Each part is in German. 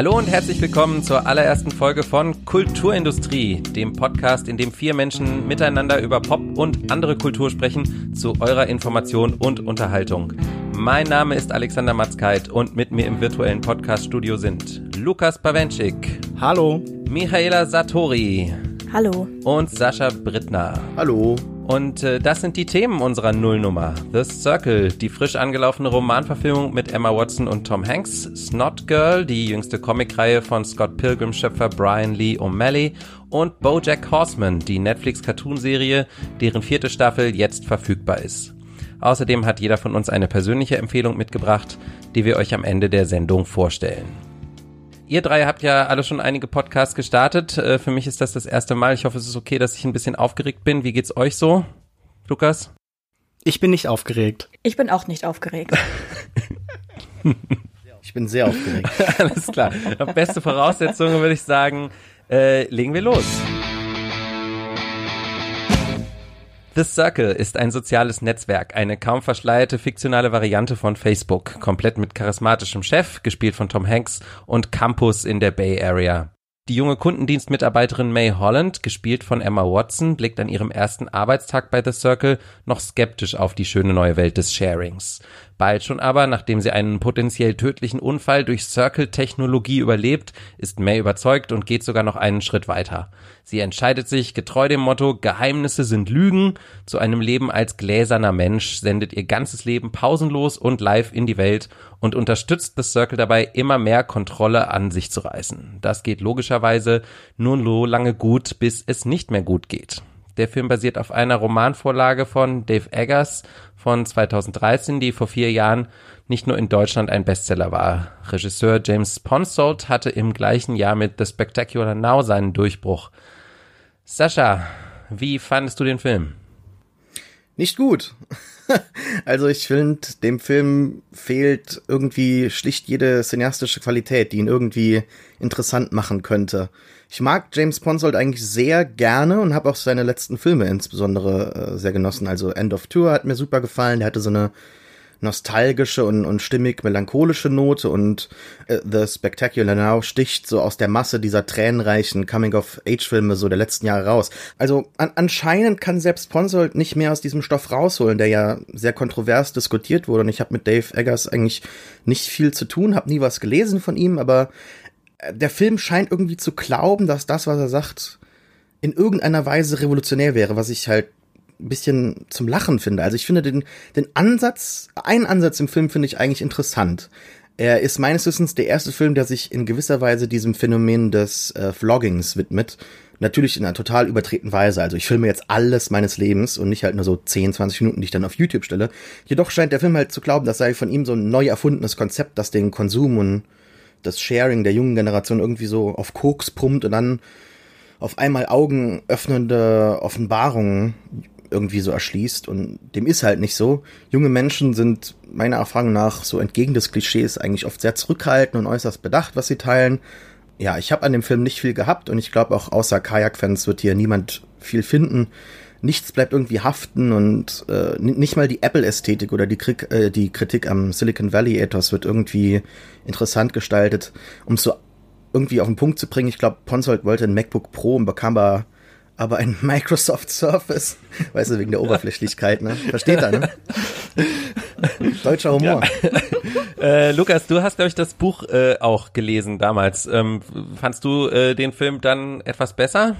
Hallo und herzlich willkommen zur allerersten Folge von Kulturindustrie, dem Podcast, in dem vier Menschen miteinander über Pop und andere Kultur sprechen, zu eurer Information und Unterhaltung. Mein Name ist Alexander Matzkeit und mit mir im virtuellen Podcaststudio sind Lukas Bawenschik. Hallo. Michaela Satori. Hallo. Und Sascha Brittner. Hallo. Und äh, das sind die Themen unserer Nullnummer. The Circle, die frisch angelaufene Romanverfilmung mit Emma Watson und Tom Hanks. Snot Girl, die jüngste Comicreihe von Scott Pilgrim-Schöpfer Brian Lee O'Malley. Und BoJack Horseman, die Netflix-Cartoonserie, deren vierte Staffel jetzt verfügbar ist. Außerdem hat jeder von uns eine persönliche Empfehlung mitgebracht, die wir euch am Ende der Sendung vorstellen. Ihr drei habt ja alle schon einige Podcasts gestartet. Äh, für mich ist das das erste Mal. Ich hoffe, es ist okay, dass ich ein bisschen aufgeregt bin. Wie geht's euch so, Lukas? Ich bin nicht aufgeregt. Ich bin auch nicht aufgeregt. ich bin sehr aufgeregt. Alles klar. Beste Voraussetzungen würde ich sagen. Äh, legen wir los. The Circle ist ein soziales Netzwerk, eine kaum verschleierte fiktionale Variante von Facebook, komplett mit charismatischem Chef, gespielt von Tom Hanks, und Campus in der Bay Area. Die junge Kundendienstmitarbeiterin May Holland, gespielt von Emma Watson, blickt an ihrem ersten Arbeitstag bei The Circle noch skeptisch auf die schöne neue Welt des Sharings. Bald schon aber, nachdem sie einen potenziell tödlichen Unfall durch Circle-Technologie überlebt, ist May überzeugt und geht sogar noch einen Schritt weiter. Sie entscheidet sich, getreu dem Motto Geheimnisse sind Lügen, zu einem Leben als gläserner Mensch, sendet ihr ganzes Leben pausenlos und live in die Welt und unterstützt The Circle dabei, immer mehr Kontrolle an sich zu reißen. Das geht logischerweise nur so lange gut, bis es nicht mehr gut geht. Der Film basiert auf einer Romanvorlage von Dave Eggers von 2013, die vor vier Jahren nicht nur in Deutschland ein Bestseller war. Regisseur James Ponsoldt hatte im gleichen Jahr mit The Spectacular Now seinen Durchbruch. Sascha, wie fandest du den Film? Nicht gut. also ich finde, dem Film fehlt irgendwie schlicht jede cineastische Qualität, die ihn irgendwie interessant machen könnte. Ich mag James Ponsoldt eigentlich sehr gerne und habe auch seine letzten Filme insbesondere äh, sehr genossen. Also End of Tour hat mir super gefallen. Der hatte so eine nostalgische und, und stimmig melancholische Note und äh, The Spectacular Now sticht so aus der Masse dieser tränenreichen Coming-of-Age-Filme so der letzten Jahre raus. Also an, anscheinend kann selbst Ponsoldt nicht mehr aus diesem Stoff rausholen, der ja sehr kontrovers diskutiert wurde und ich habe mit Dave Eggers eigentlich nicht viel zu tun, habe nie was gelesen von ihm, aber der Film scheint irgendwie zu glauben, dass das, was er sagt, in irgendeiner Weise revolutionär wäre, was ich halt ein bisschen zum Lachen finde. Also ich finde den, den Ansatz, einen Ansatz im Film finde ich eigentlich interessant. Er ist meines Wissens der erste Film, der sich in gewisser Weise diesem Phänomen des äh, Vloggings widmet. Natürlich in einer total übertreten Weise. Also ich filme jetzt alles meines Lebens und nicht halt nur so 10, 20 Minuten, die ich dann auf YouTube stelle. Jedoch scheint der Film halt zu glauben, das sei von ihm so ein neu erfundenes Konzept, das den Konsum und das Sharing der jungen Generation irgendwie so auf Koks pumpt und dann auf einmal augenöffnende Offenbarungen irgendwie so erschließt und dem ist halt nicht so. Junge Menschen sind meiner Erfahrung nach so entgegen des Klischees eigentlich oft sehr zurückhaltend und äußerst bedacht, was sie teilen. Ja, ich habe an dem Film nicht viel gehabt und ich glaube auch außer Kajak-Fans wird hier niemand viel finden nichts bleibt irgendwie haften und äh, nicht mal die Apple-Ästhetik oder die, Krieg, äh, die Kritik am Silicon Valley-Ethos wird irgendwie interessant gestaltet. Um es so irgendwie auf den Punkt zu bringen, ich glaube, Ponsold wollte ein MacBook Pro und bekam aber, aber ein Microsoft Surface. Weißt du, wegen der Oberflächlichkeit, ne? Versteht er, ne? Deutscher Humor. Ja. äh, Lukas, du hast, glaube ich, das Buch äh, auch gelesen damals. Ähm, fandst du äh, den Film dann etwas besser?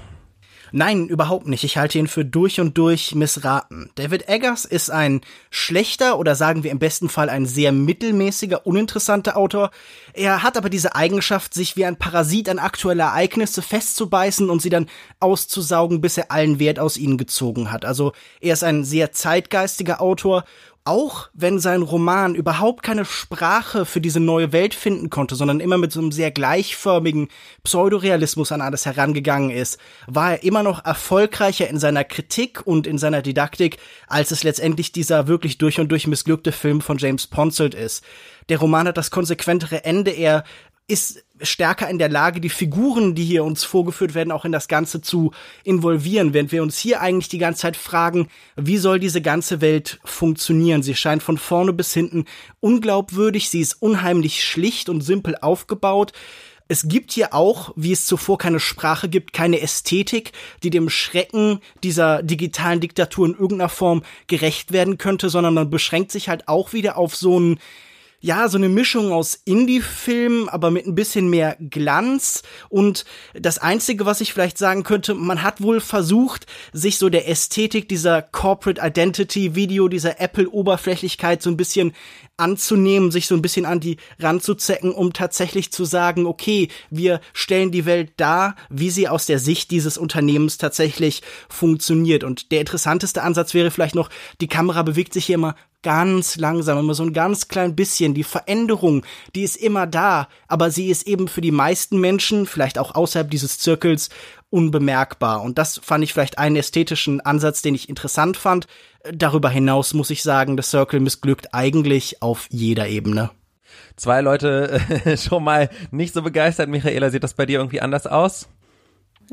Nein, überhaupt nicht. Ich halte ihn für durch und durch missraten. David Eggers ist ein schlechter oder sagen wir im besten Fall ein sehr mittelmäßiger, uninteressanter Autor. Er hat aber diese Eigenschaft, sich wie ein Parasit an aktuelle Ereignisse festzubeißen und sie dann auszusaugen, bis er allen Wert aus ihnen gezogen hat. Also er ist ein sehr zeitgeistiger Autor auch wenn sein Roman überhaupt keine Sprache für diese neue Welt finden konnte, sondern immer mit so einem sehr gleichförmigen Pseudorealismus an alles herangegangen ist, war er immer noch erfolgreicher in seiner Kritik und in seiner Didaktik, als es letztendlich dieser wirklich durch und durch missglückte Film von James Ponsold ist. Der Roman hat das konsequentere Ende, er ist stärker in der Lage, die Figuren, die hier uns vorgeführt werden, auch in das Ganze zu involvieren, während wir uns hier eigentlich die ganze Zeit fragen, wie soll diese ganze Welt funktionieren? Sie scheint von vorne bis hinten unglaubwürdig, sie ist unheimlich schlicht und simpel aufgebaut. Es gibt hier auch, wie es zuvor keine Sprache gibt, keine Ästhetik, die dem Schrecken dieser digitalen Diktatur in irgendeiner Form gerecht werden könnte, sondern man beschränkt sich halt auch wieder auf so ein ja, so eine Mischung aus Indie-Film, aber mit ein bisschen mehr Glanz. Und das Einzige, was ich vielleicht sagen könnte, man hat wohl versucht, sich so der Ästhetik dieser Corporate Identity Video, dieser Apple-Oberflächlichkeit so ein bisschen anzunehmen, sich so ein bisschen an die ranzuzecken, um tatsächlich zu sagen, okay, wir stellen die Welt dar, wie sie aus der Sicht dieses Unternehmens tatsächlich funktioniert. Und der interessanteste Ansatz wäre vielleicht noch, die Kamera bewegt sich hier immer ganz langsam, immer so ein ganz klein bisschen. Die Veränderung, die ist immer da, aber sie ist eben für die meisten Menschen, vielleicht auch außerhalb dieses Zirkels, unbemerkbar. Und das fand ich vielleicht einen ästhetischen Ansatz, den ich interessant fand. Darüber hinaus muss ich sagen, The Circle missglückt eigentlich auf jeder Ebene. Zwei Leute äh, schon mal nicht so begeistert. Michaela, sieht das bei dir irgendwie anders aus?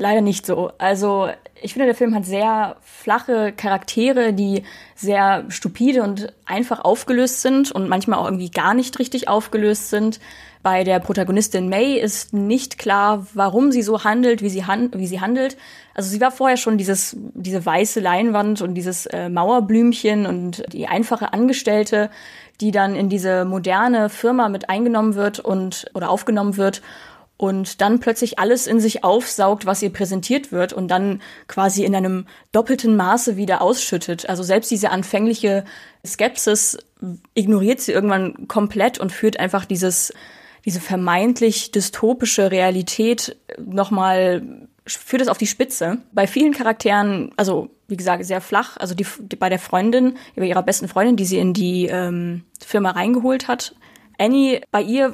Leider nicht so. Also ich finde, der Film hat sehr flache Charaktere, die sehr stupide und einfach aufgelöst sind und manchmal auch irgendwie gar nicht richtig aufgelöst sind. Bei der Protagonistin May ist nicht klar, warum sie so handelt, wie sie, han wie sie handelt. Also sie war vorher schon dieses, diese weiße Leinwand und dieses äh, Mauerblümchen und die einfache Angestellte, die dann in diese moderne Firma mit eingenommen wird und oder aufgenommen wird und dann plötzlich alles in sich aufsaugt, was ihr präsentiert wird und dann quasi in einem doppelten Maße wieder ausschüttet. Also selbst diese anfängliche Skepsis ignoriert sie irgendwann komplett und führt einfach dieses diese vermeintlich dystopische Realität nochmal führt es auf die Spitze. Bei vielen Charakteren, also wie gesagt, sehr flach. Also die, die bei der Freundin, bei ihrer besten Freundin, die sie in die ähm, Firma reingeholt hat, Annie, bei ihr,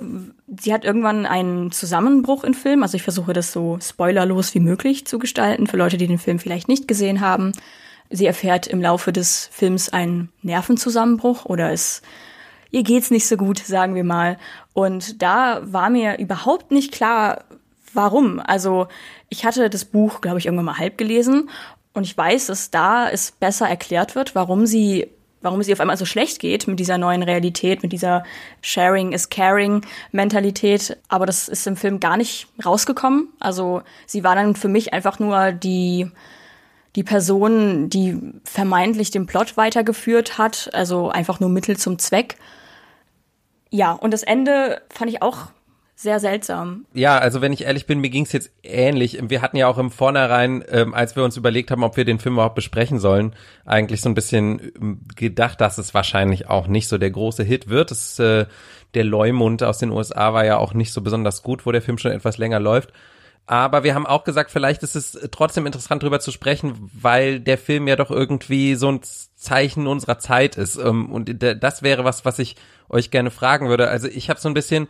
sie hat irgendwann einen Zusammenbruch im Film. Also ich versuche das so spoilerlos wie möglich zu gestalten für Leute, die den Film vielleicht nicht gesehen haben. Sie erfährt im Laufe des Films einen Nervenzusammenbruch oder es ihr geht's nicht so gut, sagen wir mal. Und da war mir überhaupt nicht klar, warum. Also ich hatte das Buch, glaube ich, irgendwann mal halb gelesen und ich weiß, dass da es besser erklärt wird, warum sie warum es ihr auf einmal so schlecht geht mit dieser neuen Realität, mit dieser Sharing is Caring Mentalität. Aber das ist im Film gar nicht rausgekommen. Also sie war dann für mich einfach nur die, die Person, die vermeintlich den Plot weitergeführt hat. Also einfach nur Mittel zum Zweck. Ja, und das Ende fand ich auch sehr seltsam. Ja, also wenn ich ehrlich bin, mir ging es jetzt ähnlich. Wir hatten ja auch im Vornherein, ähm, als wir uns überlegt haben, ob wir den Film überhaupt besprechen sollen, eigentlich so ein bisschen ähm, gedacht, dass es wahrscheinlich auch nicht so der große Hit wird. Das, äh, der Leumund aus den USA war ja auch nicht so besonders gut, wo der Film schon etwas länger läuft. Aber wir haben auch gesagt, vielleicht ist es trotzdem interessant drüber zu sprechen, weil der Film ja doch irgendwie so ein Zeichen unserer Zeit ist. Ähm, und das wäre was, was ich euch gerne fragen würde. Also ich habe so ein bisschen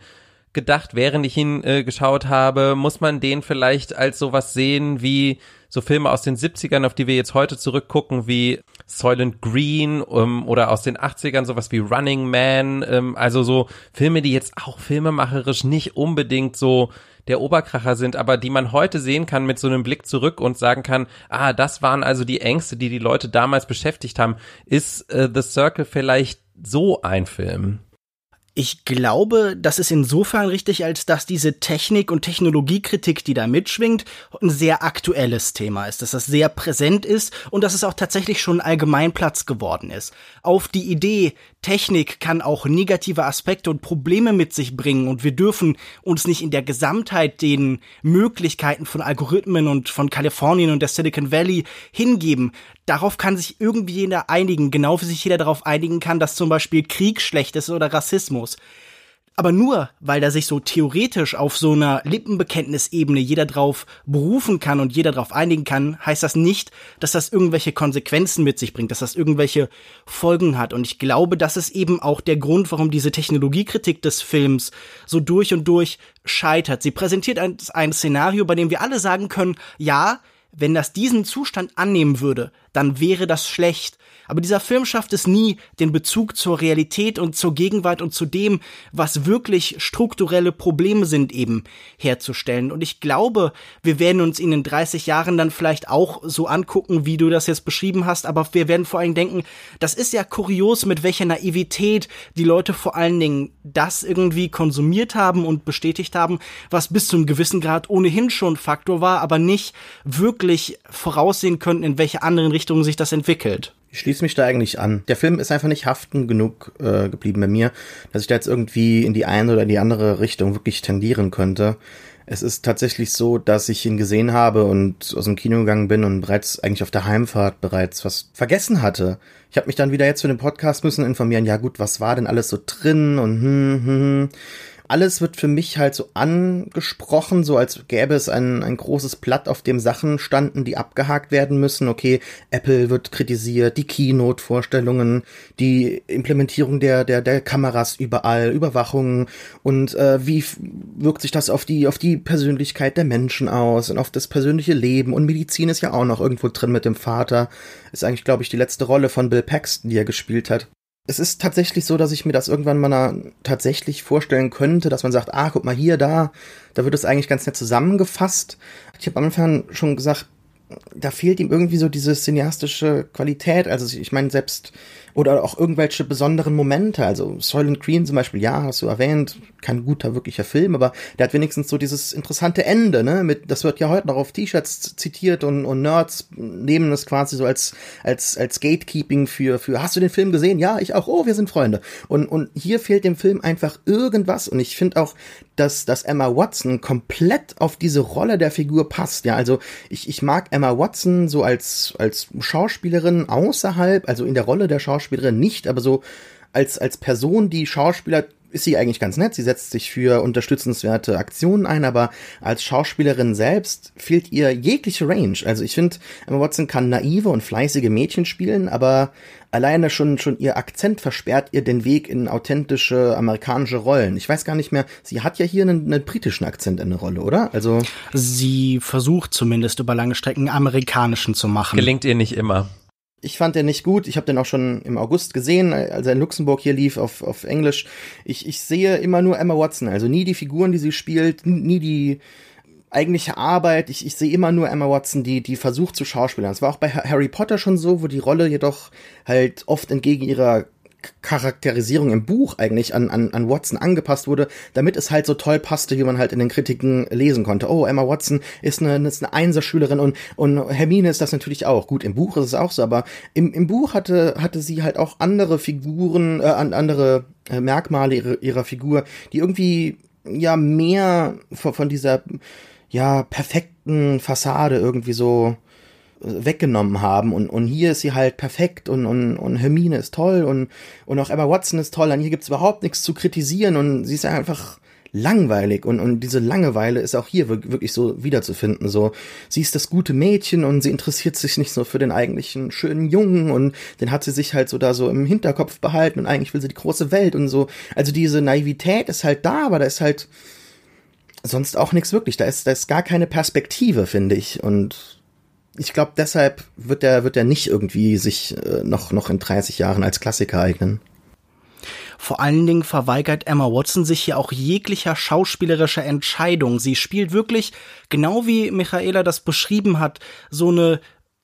gedacht, während ich ihn äh, geschaut habe, muss man den vielleicht als sowas sehen wie so Filme aus den 70ern, auf die wir jetzt heute zurückgucken, wie Soylent Green ähm, oder aus den 80ern sowas wie Running Man, ähm, also so Filme, die jetzt auch filmemacherisch nicht unbedingt so der Oberkracher sind, aber die man heute sehen kann mit so einem Blick zurück und sagen kann, ah, das waren also die Ängste, die die Leute damals beschäftigt haben. Ist äh, The Circle vielleicht so ein Film? Ich glaube, das ist insofern richtig, als dass diese Technik- und Technologiekritik, die da mitschwingt, ein sehr aktuelles Thema ist, dass das sehr präsent ist und dass es auch tatsächlich schon Allgemeinplatz geworden ist. Auf die Idee, Technik kann auch negative Aspekte und Probleme mit sich bringen und wir dürfen uns nicht in der Gesamtheit den Möglichkeiten von Algorithmen und von Kalifornien und der Silicon Valley hingeben darauf kann sich irgendwie jeder einigen, genau wie sich jeder darauf einigen kann, dass zum Beispiel Krieg schlecht ist oder Rassismus. Aber nur, weil da sich so theoretisch auf so einer Lippenbekenntnisebene jeder drauf berufen kann und jeder drauf einigen kann, heißt das nicht, dass das irgendwelche Konsequenzen mit sich bringt, dass das irgendwelche Folgen hat. Und ich glaube, das ist eben auch der Grund, warum diese Technologiekritik des Films so durch und durch scheitert. Sie präsentiert ein, ein Szenario, bei dem wir alle sagen können, ja, wenn das diesen Zustand annehmen würde, dann wäre das schlecht. Aber dieser Film schafft es nie, den Bezug zur Realität und zur Gegenwart und zu dem, was wirklich strukturelle Probleme sind, eben herzustellen. Und ich glaube, wir werden uns in den 30 Jahren dann vielleicht auch so angucken, wie du das jetzt beschrieben hast, aber wir werden vor allem denken, das ist ja kurios, mit welcher Naivität die Leute vor allen Dingen das irgendwie konsumiert haben und bestätigt haben, was bis zu einem gewissen Grad ohnehin schon Faktor war, aber nicht wirklich voraussehen könnten, in welche anderen Richtungen sich das entwickelt. Ich schließe mich da eigentlich an. Der Film ist einfach nicht haften genug äh, geblieben bei mir, dass ich da jetzt irgendwie in die eine oder in die andere Richtung wirklich tendieren könnte. Es ist tatsächlich so, dass ich ihn gesehen habe und aus dem Kino gegangen bin und bereits eigentlich auf der Heimfahrt bereits was vergessen hatte. Ich habe mich dann wieder jetzt für den Podcast müssen informieren, ja gut, was war denn alles so drin und hm, hm, hm alles wird für mich halt so angesprochen, so als gäbe es ein, ein großes Blatt, auf dem Sachen standen, die abgehakt werden müssen. Okay, Apple wird kritisiert, die Keynote-Vorstellungen, die Implementierung der, der, der Kameras überall, Überwachung und äh, wie wirkt sich das auf die, auf die Persönlichkeit der Menschen aus und auf das persönliche Leben und Medizin ist ja auch noch irgendwo drin mit dem Vater. Ist eigentlich, glaube ich, die letzte Rolle von Bill Paxton, die er gespielt hat es ist tatsächlich so, dass ich mir das irgendwann mal tatsächlich vorstellen könnte, dass man sagt, ah, guck mal hier, da, da wird es eigentlich ganz nett zusammengefasst. Ich habe am Anfang schon gesagt, da fehlt ihm irgendwie so diese cineastische Qualität. Also ich meine, selbst oder auch irgendwelche besonderen Momente. Also Soylent Green zum Beispiel, ja, hast du erwähnt, kein guter wirklicher Film, aber der hat wenigstens so dieses interessante Ende, ne? Mit, das wird ja heute noch auf T-Shirts zitiert und, und Nerds nehmen es quasi so als als als Gatekeeping für für. Hast du den Film gesehen? Ja, ich auch. Oh, wir sind Freunde. Und und hier fehlt dem Film einfach irgendwas. Und ich finde auch, dass dass Emma Watson komplett auf diese Rolle der Figur passt. Ja, also ich ich mag Emma Watson so als als Schauspielerin außerhalb, also in der Rolle der Schauspielerin Schauspielerin nicht, aber so als, als Person, die Schauspieler ist sie eigentlich ganz nett. Sie setzt sich für unterstützenswerte Aktionen ein, aber als Schauspielerin selbst fehlt ihr jegliche Range. Also ich finde, Emma Watson kann naive und fleißige Mädchen spielen, aber alleine schon, schon ihr Akzent versperrt ihr den Weg in authentische amerikanische Rollen. Ich weiß gar nicht mehr, sie hat ja hier einen, einen britischen Akzent in der Rolle, oder? Also. Sie versucht zumindest über lange Strecken amerikanischen zu machen. Gelingt ihr nicht immer. Ich fand den nicht gut. Ich habe den auch schon im August gesehen, als er in Luxemburg hier lief auf, auf Englisch. Ich, ich sehe immer nur Emma Watson, also nie die Figuren, die sie spielt, nie die eigentliche Arbeit. Ich, ich sehe immer nur Emma Watson, die, die versucht zu schauspielern. Das war auch bei Harry Potter schon so, wo die Rolle jedoch halt oft entgegen ihrer Charakterisierung im Buch eigentlich an, an, an Watson angepasst wurde, damit es halt so toll passte, wie man halt in den Kritiken lesen konnte. Oh, Emma Watson ist eine, ist eine Einserschülerin und, und Hermine ist das natürlich auch. Gut, im Buch ist es auch so, aber im, im Buch hatte, hatte sie halt auch andere Figuren, äh, andere äh, Merkmale ihrer, ihrer Figur, die irgendwie ja mehr von, von dieser ja perfekten Fassade irgendwie so weggenommen haben und, und hier ist sie halt perfekt und, und, und Hermine ist toll und, und auch Emma Watson ist toll, an hier gibt's überhaupt nichts zu kritisieren und sie ist einfach langweilig und, und diese Langeweile ist auch hier wirklich so wiederzufinden. So, sie ist das gute Mädchen und sie interessiert sich nicht so für den eigentlichen schönen Jungen und den hat sie sich halt so da so im Hinterkopf behalten und eigentlich will sie die große Welt und so. Also diese Naivität ist halt da, aber da ist halt sonst auch nichts wirklich. Da ist, da ist gar keine Perspektive, finde ich. Und ich glaube, deshalb wird er wird er nicht irgendwie sich äh, noch noch in 30 Jahren als Klassiker eignen. Vor allen Dingen verweigert Emma Watson sich hier auch jeglicher schauspielerischer Entscheidung. Sie spielt wirklich, genau wie Michaela das beschrieben hat, so eine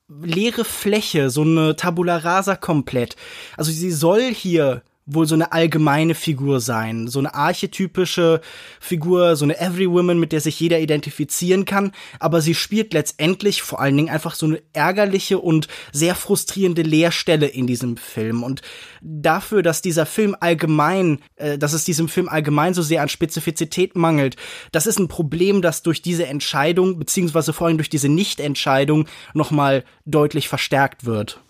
leere Fläche, so eine Tabula rasa komplett. Also sie soll hier wohl so eine allgemeine Figur sein, so eine archetypische Figur, so eine Every Woman, mit der sich jeder identifizieren kann, aber sie spielt letztendlich vor allen Dingen einfach so eine ärgerliche und sehr frustrierende Leerstelle in diesem Film und dafür, dass dieser Film allgemein, äh, dass es diesem Film allgemein so sehr an Spezifizität mangelt, das ist ein Problem, das durch diese Entscheidung beziehungsweise vor allem durch diese Nichtentscheidung nochmal deutlich verstärkt wird.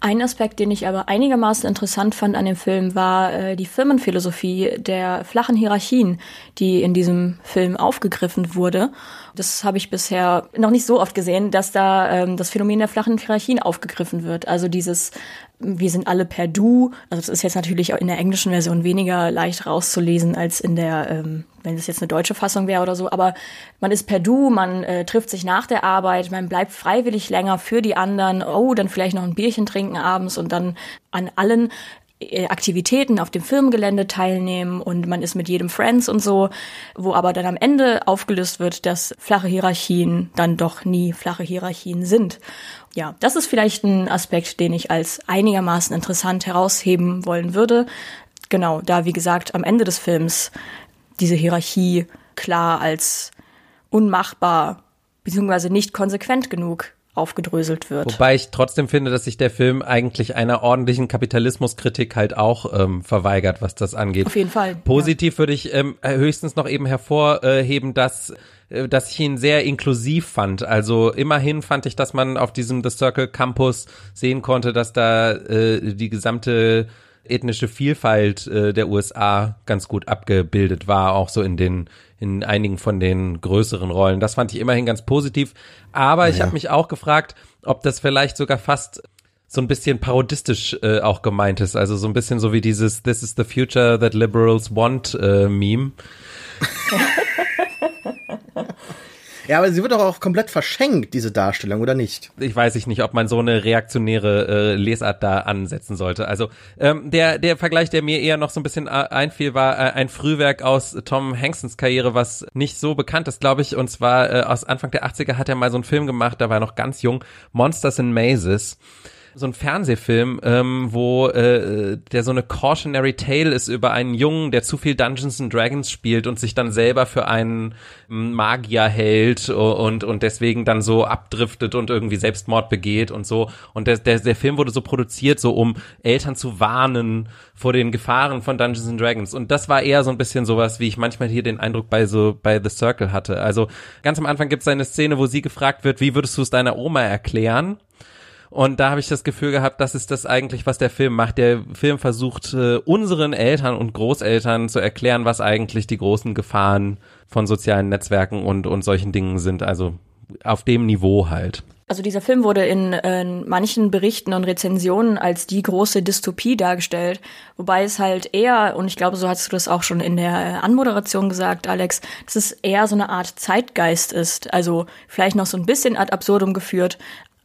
Ein Aspekt, den ich aber einigermaßen interessant fand an dem Film, war äh, die Firmenphilosophie der flachen Hierarchien, die in diesem Film aufgegriffen wurde. Das habe ich bisher noch nicht so oft gesehen, dass da ähm, das Phänomen der flachen Hierarchien aufgegriffen wird. Also dieses wir sind alle per Du. Also das ist jetzt natürlich in der englischen Version weniger leicht rauszulesen als in der, ähm, wenn es jetzt eine deutsche Fassung wäre oder so. Aber man ist per Du, man äh, trifft sich nach der Arbeit, man bleibt freiwillig länger für die anderen. Oh, dann vielleicht noch ein Bierchen trinken abends und dann an allen äh, Aktivitäten auf dem Firmengelände teilnehmen und man ist mit jedem Friends und so, wo aber dann am Ende aufgelöst wird, dass flache Hierarchien dann doch nie flache Hierarchien sind. Ja, das ist vielleicht ein Aspekt, den ich als einigermaßen interessant herausheben wollen würde. Genau, da wie gesagt am Ende des Films diese Hierarchie klar als unmachbar beziehungsweise nicht konsequent genug aufgedröselt wird. Wobei ich trotzdem finde, dass sich der Film eigentlich einer ordentlichen Kapitalismuskritik halt auch ähm, verweigert, was das angeht. Auf jeden Fall. Positiv ja. würde ich ähm, höchstens noch eben hervorheben, dass äh, dass ich ihn sehr inklusiv fand. Also immerhin fand ich, dass man auf diesem The Circle Campus sehen konnte, dass da äh, die gesamte ethnische Vielfalt äh, der USA ganz gut abgebildet war, auch so in den in einigen von den größeren Rollen. Das fand ich immerhin ganz positiv. Aber ja. ich habe mich auch gefragt, ob das vielleicht sogar fast so ein bisschen parodistisch äh, auch gemeint ist. Also so ein bisschen so wie dieses This is the future that liberals want äh, Meme. Ja, aber sie wird doch auch komplett verschenkt, diese Darstellung, oder nicht? Ich weiß ich nicht, ob man so eine reaktionäre äh, Lesart da ansetzen sollte. Also ähm, der, der Vergleich, der mir eher noch so ein bisschen äh, einfiel, war äh, ein Frühwerk aus Tom Hanksons Karriere, was nicht so bekannt ist, glaube ich. Und zwar äh, aus Anfang der 80er hat er mal so einen Film gemacht, da war er noch ganz jung, Monsters in Mazes so ein Fernsehfilm, ähm, wo äh, der so eine cautionary tale ist über einen Jungen, der zu viel Dungeons and Dragons spielt und sich dann selber für einen Magier hält und und deswegen dann so abdriftet und irgendwie Selbstmord begeht und so. Und der, der, der Film wurde so produziert, so um Eltern zu warnen vor den Gefahren von Dungeons and Dragons. Und das war eher so ein bisschen sowas, wie ich manchmal hier den Eindruck bei so bei The Circle hatte. Also ganz am Anfang gibt es eine Szene, wo sie gefragt wird, wie würdest du es deiner Oma erklären? Und da habe ich das Gefühl gehabt, das ist das eigentlich, was der Film macht. Der Film versucht, äh, unseren Eltern und Großeltern zu erklären, was eigentlich die großen Gefahren von sozialen Netzwerken und, und solchen Dingen sind. Also auf dem Niveau halt. Also dieser Film wurde in, in manchen Berichten und Rezensionen als die große Dystopie dargestellt, wobei es halt eher, und ich glaube, so hast du das auch schon in der Anmoderation gesagt, Alex, dass es eher so eine Art Zeitgeist ist. Also vielleicht noch so ein bisschen ad absurdum geführt,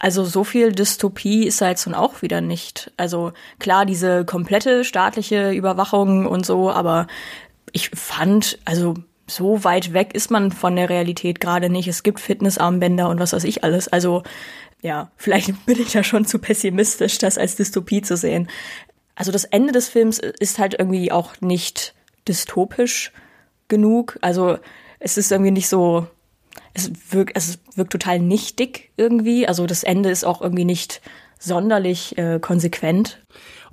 also so viel Dystopie ist da jetzt nun auch wieder nicht. Also klar, diese komplette staatliche Überwachung und so, aber ich fand, also so weit weg ist man von der Realität gerade nicht. Es gibt Fitnessarmbänder und was weiß ich alles. Also ja, vielleicht bin ich ja schon zu pessimistisch, das als Dystopie zu sehen. Also das Ende des Films ist halt irgendwie auch nicht dystopisch genug. Also es ist irgendwie nicht so es wirkt, es wirkt total nichtig irgendwie. Also das Ende ist auch irgendwie nicht sonderlich äh, konsequent.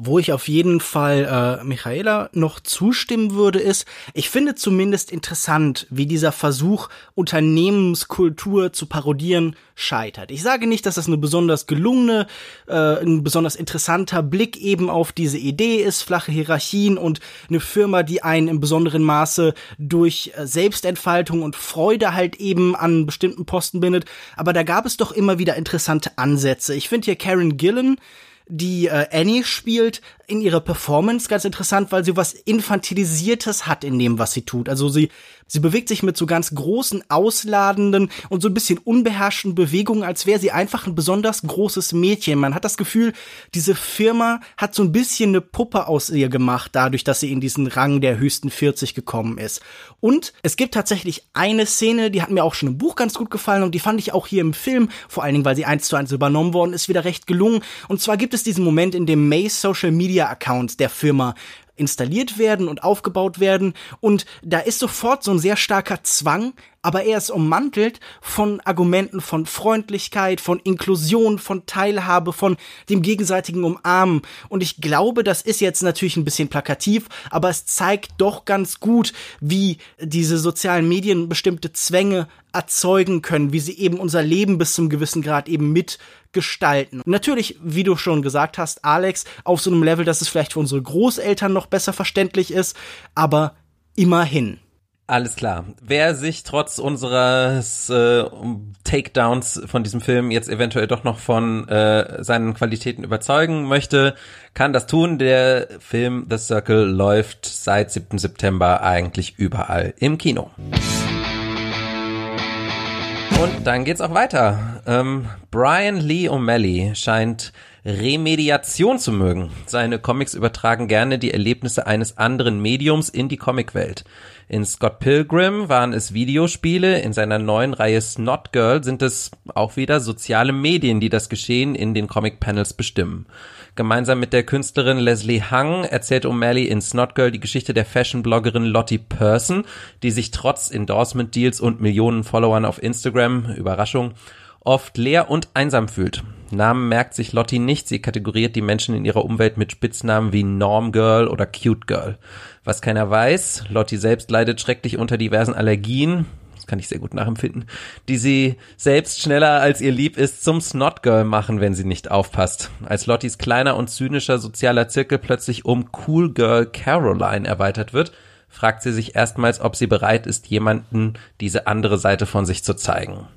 Wo ich auf jeden Fall äh, Michaela noch zustimmen würde, ist, ich finde zumindest interessant, wie dieser Versuch, Unternehmenskultur zu parodieren, scheitert. Ich sage nicht, dass das eine besonders gelungene, äh, ein besonders interessanter Blick eben auf diese Idee ist, flache Hierarchien und eine Firma, die einen im besonderen Maße durch äh, Selbstentfaltung und Freude halt eben an bestimmten Posten bindet. Aber da gab es doch immer wieder interessante Ansätze. Ich finde hier Karen Gillen, die äh, Annie spielt, in ihrer Performance ganz interessant, weil sie was Infantilisiertes hat in dem, was sie tut. Also sie, sie bewegt sich mit so ganz großen, ausladenden und so ein bisschen unbeherrschten Bewegungen, als wäre sie einfach ein besonders großes Mädchen. Man hat das Gefühl, diese Firma hat so ein bisschen eine Puppe aus ihr gemacht, dadurch, dass sie in diesen Rang der höchsten 40 gekommen ist. Und es gibt tatsächlich eine Szene, die hat mir auch schon im Buch ganz gut gefallen und die fand ich auch hier im Film, vor allen Dingen, weil sie eins zu eins übernommen worden ist, wieder recht gelungen. Und zwar gibt es diesen Moment, in dem May Social Media Media-Accounts der Firma installiert werden und aufgebaut werden und da ist sofort so ein sehr starker Zwang, aber er ist ummantelt von Argumenten von Freundlichkeit, von Inklusion, von Teilhabe, von dem gegenseitigen Umarmen und ich glaube, das ist jetzt natürlich ein bisschen plakativ, aber es zeigt doch ganz gut, wie diese sozialen Medien bestimmte Zwänge erzeugen können, wie sie eben unser Leben bis zum gewissen Grad eben mit gestalten. Natürlich, wie du schon gesagt hast, Alex, auf so einem Level, dass es vielleicht für unsere Großeltern noch besser verständlich ist, aber immerhin. Alles klar. Wer sich trotz unseres äh, Takedowns von diesem Film jetzt eventuell doch noch von äh, seinen Qualitäten überzeugen möchte, kann das tun. Der Film The Circle läuft seit 7. September eigentlich überall im Kino. Und dann geht's auch weiter. Ähm, Brian Lee O'Malley scheint Remediation zu mögen. Seine Comics übertragen gerne die Erlebnisse eines anderen Mediums in die Comicwelt. In Scott Pilgrim waren es Videospiele, in seiner neuen Reihe Snot Girl sind es auch wieder soziale Medien, die das Geschehen in den Comic-Panels bestimmen. Gemeinsam mit der Künstlerin Leslie Hung erzählt O'Malley in Snot Girl die Geschichte der Fashion-Bloggerin Lottie Person, die sich trotz Endorsement-Deals und Millionen Followern auf Instagram, Überraschung, oft leer und einsam fühlt. Namen merkt sich Lottie nicht, sie kategoriert die Menschen in ihrer Umwelt mit Spitznamen wie Norm Girl oder Cute Girl. Was keiner weiß, Lottie selbst leidet schrecklich unter diversen Allergien, das kann ich sehr gut nachempfinden, die sie selbst schneller als ihr lieb ist zum Snot Girl machen, wenn sie nicht aufpasst. Als Lotties kleiner und zynischer sozialer Zirkel plötzlich um Cool Girl Caroline erweitert wird, fragt sie sich erstmals, ob sie bereit ist, jemanden diese andere Seite von sich zu zeigen.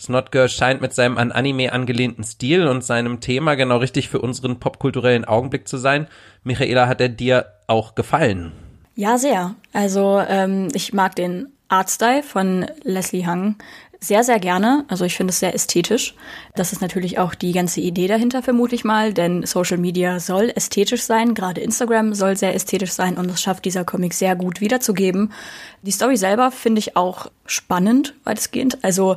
Snotgirl scheint mit seinem an Anime angelehnten Stil und seinem Thema genau richtig für unseren popkulturellen Augenblick zu sein. Michaela, hat er dir auch gefallen? Ja, sehr. Also ähm, ich mag den Artstyle von Leslie Hung sehr, sehr gerne. Also ich finde es sehr ästhetisch. Das ist natürlich auch die ganze Idee dahinter, vermute ich mal, denn Social Media soll ästhetisch sein. Gerade Instagram soll sehr ästhetisch sein und das schafft dieser Comic sehr gut wiederzugeben. Die Story selber finde ich auch spannend, weitestgehend. Also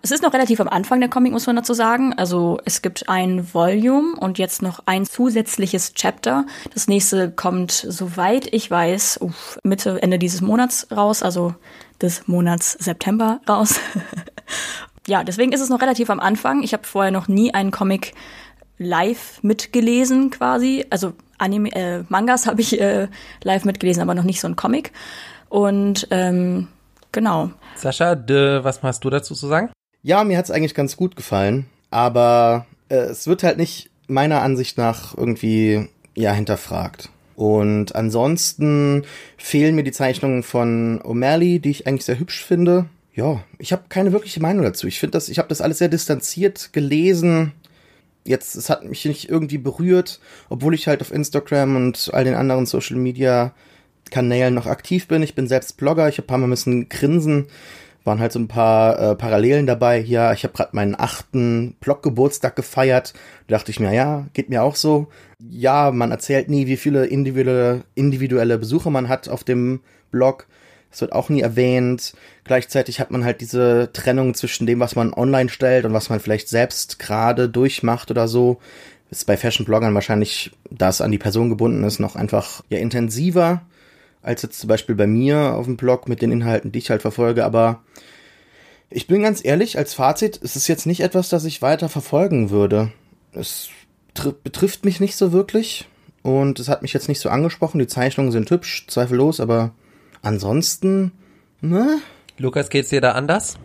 es ist noch relativ am Anfang der Comic, muss man dazu sagen. Also es gibt ein Volume und jetzt noch ein zusätzliches Chapter. Das nächste kommt, soweit ich weiß, uff, Mitte, Ende dieses Monats raus, also des Monats September raus. ja, deswegen ist es noch relativ am Anfang. Ich habe vorher noch nie einen Comic live mitgelesen quasi. Also Anime, äh, Mangas habe ich äh, live mitgelesen, aber noch nicht so ein Comic. Und ähm, genau. Sascha, de, was hast du dazu zu sagen? Ja, mir hat's eigentlich ganz gut gefallen, aber äh, es wird halt nicht meiner Ansicht nach irgendwie ja hinterfragt. Und ansonsten fehlen mir die Zeichnungen von O'Malley, die ich eigentlich sehr hübsch finde. Ja, ich habe keine wirkliche Meinung dazu. Ich finde das, ich habe das alles sehr distanziert gelesen. Jetzt, es hat mich nicht irgendwie berührt, obwohl ich halt auf Instagram und all den anderen Social Media Kanälen noch aktiv bin. Ich bin selbst Blogger. Ich habe ein paar Mal müssen grinsen, waren halt so ein paar äh, Parallelen dabei. Ja, ich habe gerade meinen achten Blog-Geburtstag gefeiert. Da dachte ich mir, ja, geht mir auch so. Ja, man erzählt nie, wie viele individuelle, individuelle Besucher man hat auf dem Blog. Das wird auch nie erwähnt. Gleichzeitig hat man halt diese Trennung zwischen dem, was man online stellt und was man vielleicht selbst gerade durchmacht oder so. Ist bei Fashion-Bloggern wahrscheinlich, da es an die Person gebunden ist, noch einfach ja intensiver als jetzt zum Beispiel bei mir auf dem Blog mit den Inhalten, die ich halt verfolge. Aber ich bin ganz ehrlich, als Fazit, es ist jetzt nicht etwas, das ich weiter verfolgen würde. Es betrifft mich nicht so wirklich und es hat mich jetzt nicht so angesprochen. Die Zeichnungen sind hübsch, zweifellos, aber ansonsten, ne? Lukas, geht's dir da anders?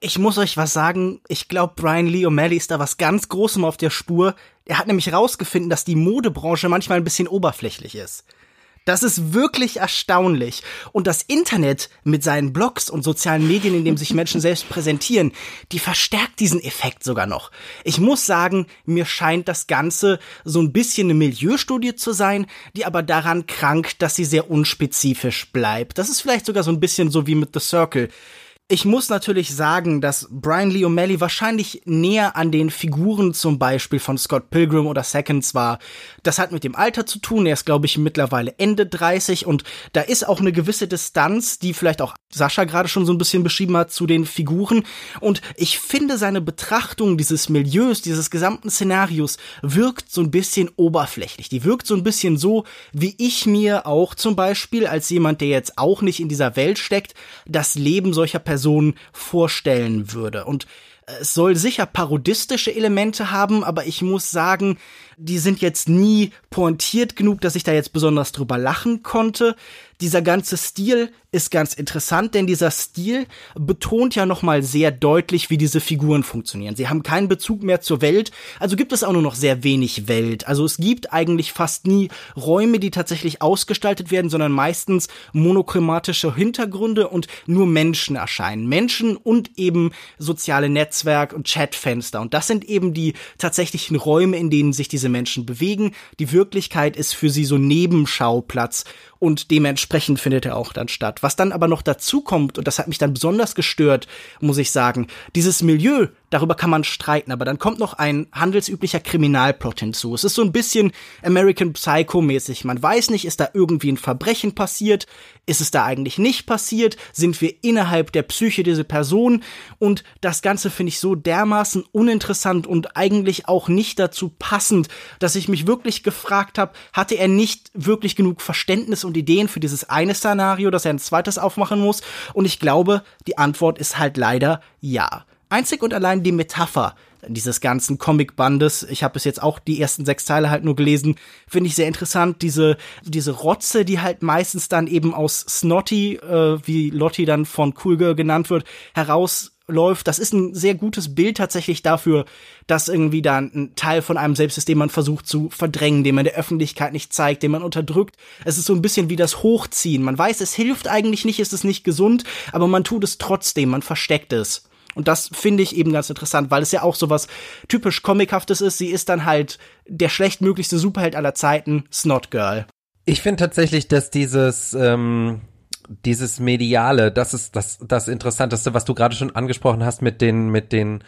Ich muss euch was sagen. Ich glaube, Brian Lee O'Malley ist da was ganz Großem auf der Spur. Er hat nämlich rausgefunden, dass die Modebranche manchmal ein bisschen oberflächlich ist. Das ist wirklich erstaunlich. Und das Internet mit seinen Blogs und sozialen Medien, in dem sich Menschen selbst präsentieren, die verstärkt diesen Effekt sogar noch. Ich muss sagen, mir scheint das Ganze so ein bisschen eine Milieustudie zu sein, die aber daran krankt, dass sie sehr unspezifisch bleibt. Das ist vielleicht sogar so ein bisschen so wie mit The Circle. Ich muss natürlich sagen, dass Brian Lee O'Malley wahrscheinlich näher an den Figuren zum Beispiel von Scott Pilgrim oder Seconds war. Das hat mit dem Alter zu tun. Er ist, glaube ich, mittlerweile Ende 30 und da ist auch eine gewisse Distanz, die vielleicht auch Sascha gerade schon so ein bisschen beschrieben hat zu den Figuren. Und ich finde seine Betrachtung dieses Milieus, dieses gesamten Szenarios wirkt so ein bisschen oberflächlich. Die wirkt so ein bisschen so, wie ich mir auch zum Beispiel als jemand, der jetzt auch nicht in dieser Welt steckt, das Leben solcher Personen Person vorstellen würde. Und es soll sicher parodistische Elemente haben, aber ich muss sagen, die sind jetzt nie pointiert genug, dass ich da jetzt besonders drüber lachen konnte. Dieser ganze Stil ist ganz interessant, denn dieser Stil betont ja nochmal sehr deutlich, wie diese Figuren funktionieren. Sie haben keinen Bezug mehr zur Welt, also gibt es auch nur noch sehr wenig Welt. Also es gibt eigentlich fast nie Räume, die tatsächlich ausgestaltet werden, sondern meistens monochromatische Hintergründe und nur Menschen erscheinen. Menschen und eben soziale Netzwerk und Chatfenster. Und das sind eben die tatsächlichen Räume, in denen sich diese Menschen bewegen. Die Wirklichkeit ist für sie so Nebenschauplatz und dementsprechend findet er auch dann statt. Was dann aber noch dazu kommt, und das hat mich dann besonders gestört, muss ich sagen, dieses Milieu, darüber kann man streiten, aber dann kommt noch ein handelsüblicher Kriminalplot hinzu. Es ist so ein bisschen American Psycho mäßig. Man weiß nicht, ist da irgendwie ein Verbrechen passiert? Ist es da eigentlich nicht passiert? Sind wir innerhalb der Psyche dieser Person? Und das Ganze finde ich so dermaßen uninteressant und eigentlich auch nicht dazu passend, dass ich mich wirklich gefragt habe, hatte er nicht wirklich genug Verständnis und Ideen für dieses eine Szenario, dass er ein zweites aufmachen muss? Und ich glaube, die Antwort ist halt leider ja. Einzig und allein die Metapher dieses ganzen Comic-Bandes, ich habe bis jetzt auch die ersten sechs Teile halt nur gelesen, finde ich sehr interessant. Diese, diese Rotze, die halt meistens dann eben aus Snotty, äh, wie Lottie dann von Cool Girl genannt wird, heraus läuft, das ist ein sehr gutes Bild tatsächlich dafür, dass irgendwie da ein Teil von einem selbst ist, den man versucht zu verdrängen, den man der Öffentlichkeit nicht zeigt, den man unterdrückt. Es ist so ein bisschen wie das Hochziehen. Man weiß, es hilft eigentlich nicht, es ist nicht gesund, aber man tut es trotzdem, man versteckt es. Und das finde ich eben ganz interessant, weil es ja auch so was typisch Comichaftes ist. Sie ist dann halt der schlechtmöglichste Superheld aller Zeiten, Snot Girl. Ich finde tatsächlich, dass dieses ähm, dieses Mediale, das ist das, das Interessanteste, was du gerade schon angesprochen hast mit den, mit den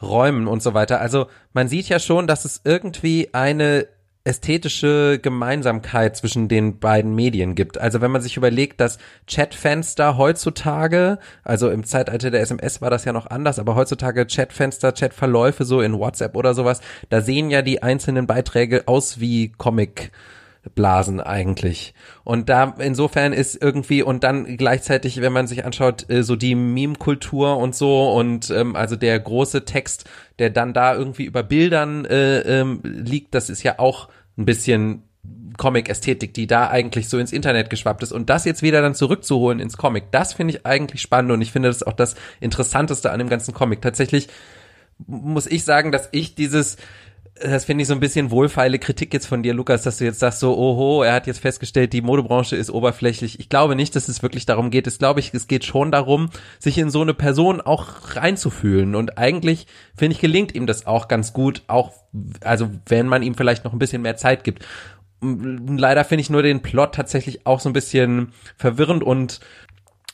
Räumen und so weiter. Also man sieht ja schon, dass es irgendwie eine ästhetische Gemeinsamkeit zwischen den beiden Medien gibt. Also wenn man sich überlegt, dass Chatfenster heutzutage, also im Zeitalter der SMS war das ja noch anders, aber heutzutage Chatfenster, Chatverläufe so in WhatsApp oder sowas, da sehen ja die einzelnen Beiträge aus wie Comic Blasen eigentlich. Und da insofern ist irgendwie und dann gleichzeitig, wenn man sich anschaut, äh, so die Meme-Kultur und so und ähm, also der große Text, der dann da irgendwie über Bildern äh, ähm, liegt, das ist ja auch ein bisschen Comic-Ästhetik, die da eigentlich so ins Internet geschwappt ist und das jetzt wieder dann zurückzuholen ins Comic, das finde ich eigentlich spannend und ich finde das auch das Interessanteste an dem ganzen Comic. Tatsächlich muss ich sagen, dass ich dieses das finde ich so ein bisschen wohlfeile Kritik jetzt von dir, Lukas, dass du jetzt sagst so, oho, er hat jetzt festgestellt, die Modebranche ist oberflächlich. Ich glaube nicht, dass es wirklich darum geht. Es glaube ich, es geht schon darum, sich in so eine Person auch reinzufühlen. Und eigentlich, finde ich, gelingt ihm das auch ganz gut, auch, also wenn man ihm vielleicht noch ein bisschen mehr Zeit gibt. Leider finde ich nur den Plot tatsächlich auch so ein bisschen verwirrend und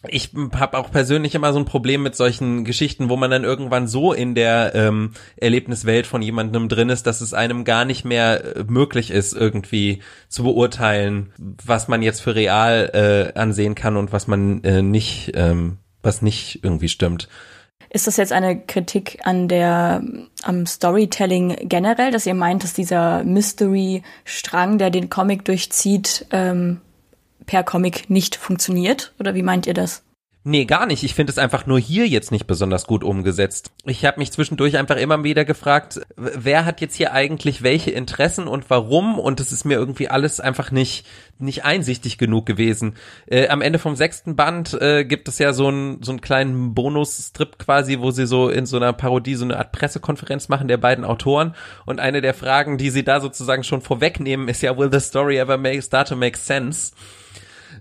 ich habe auch persönlich immer so ein Problem mit solchen Geschichten, wo man dann irgendwann so in der ähm, Erlebniswelt von jemandem drin ist, dass es einem gar nicht mehr äh, möglich ist, irgendwie zu beurteilen, was man jetzt für real äh, ansehen kann und was man äh, nicht, ähm, was nicht irgendwie stimmt. Ist das jetzt eine Kritik an der am Storytelling generell, dass ihr meint, dass dieser Mystery-Strang, der den Comic durchzieht, ähm, per Comic nicht funktioniert? Oder wie meint ihr das? Nee, gar nicht. Ich finde es einfach nur hier jetzt nicht besonders gut umgesetzt. Ich habe mich zwischendurch einfach immer wieder gefragt, wer hat jetzt hier eigentlich welche Interessen und warum? Und es ist mir irgendwie alles einfach nicht nicht einsichtig genug gewesen. Äh, am Ende vom sechsten Band äh, gibt es ja so einen so einen kleinen Bonus-Strip quasi, wo sie so in so einer Parodie so eine Art Pressekonferenz machen der beiden Autoren. Und eine der Fragen, die sie da sozusagen schon vorwegnehmen, ist ja, will the story ever make, start to make sense?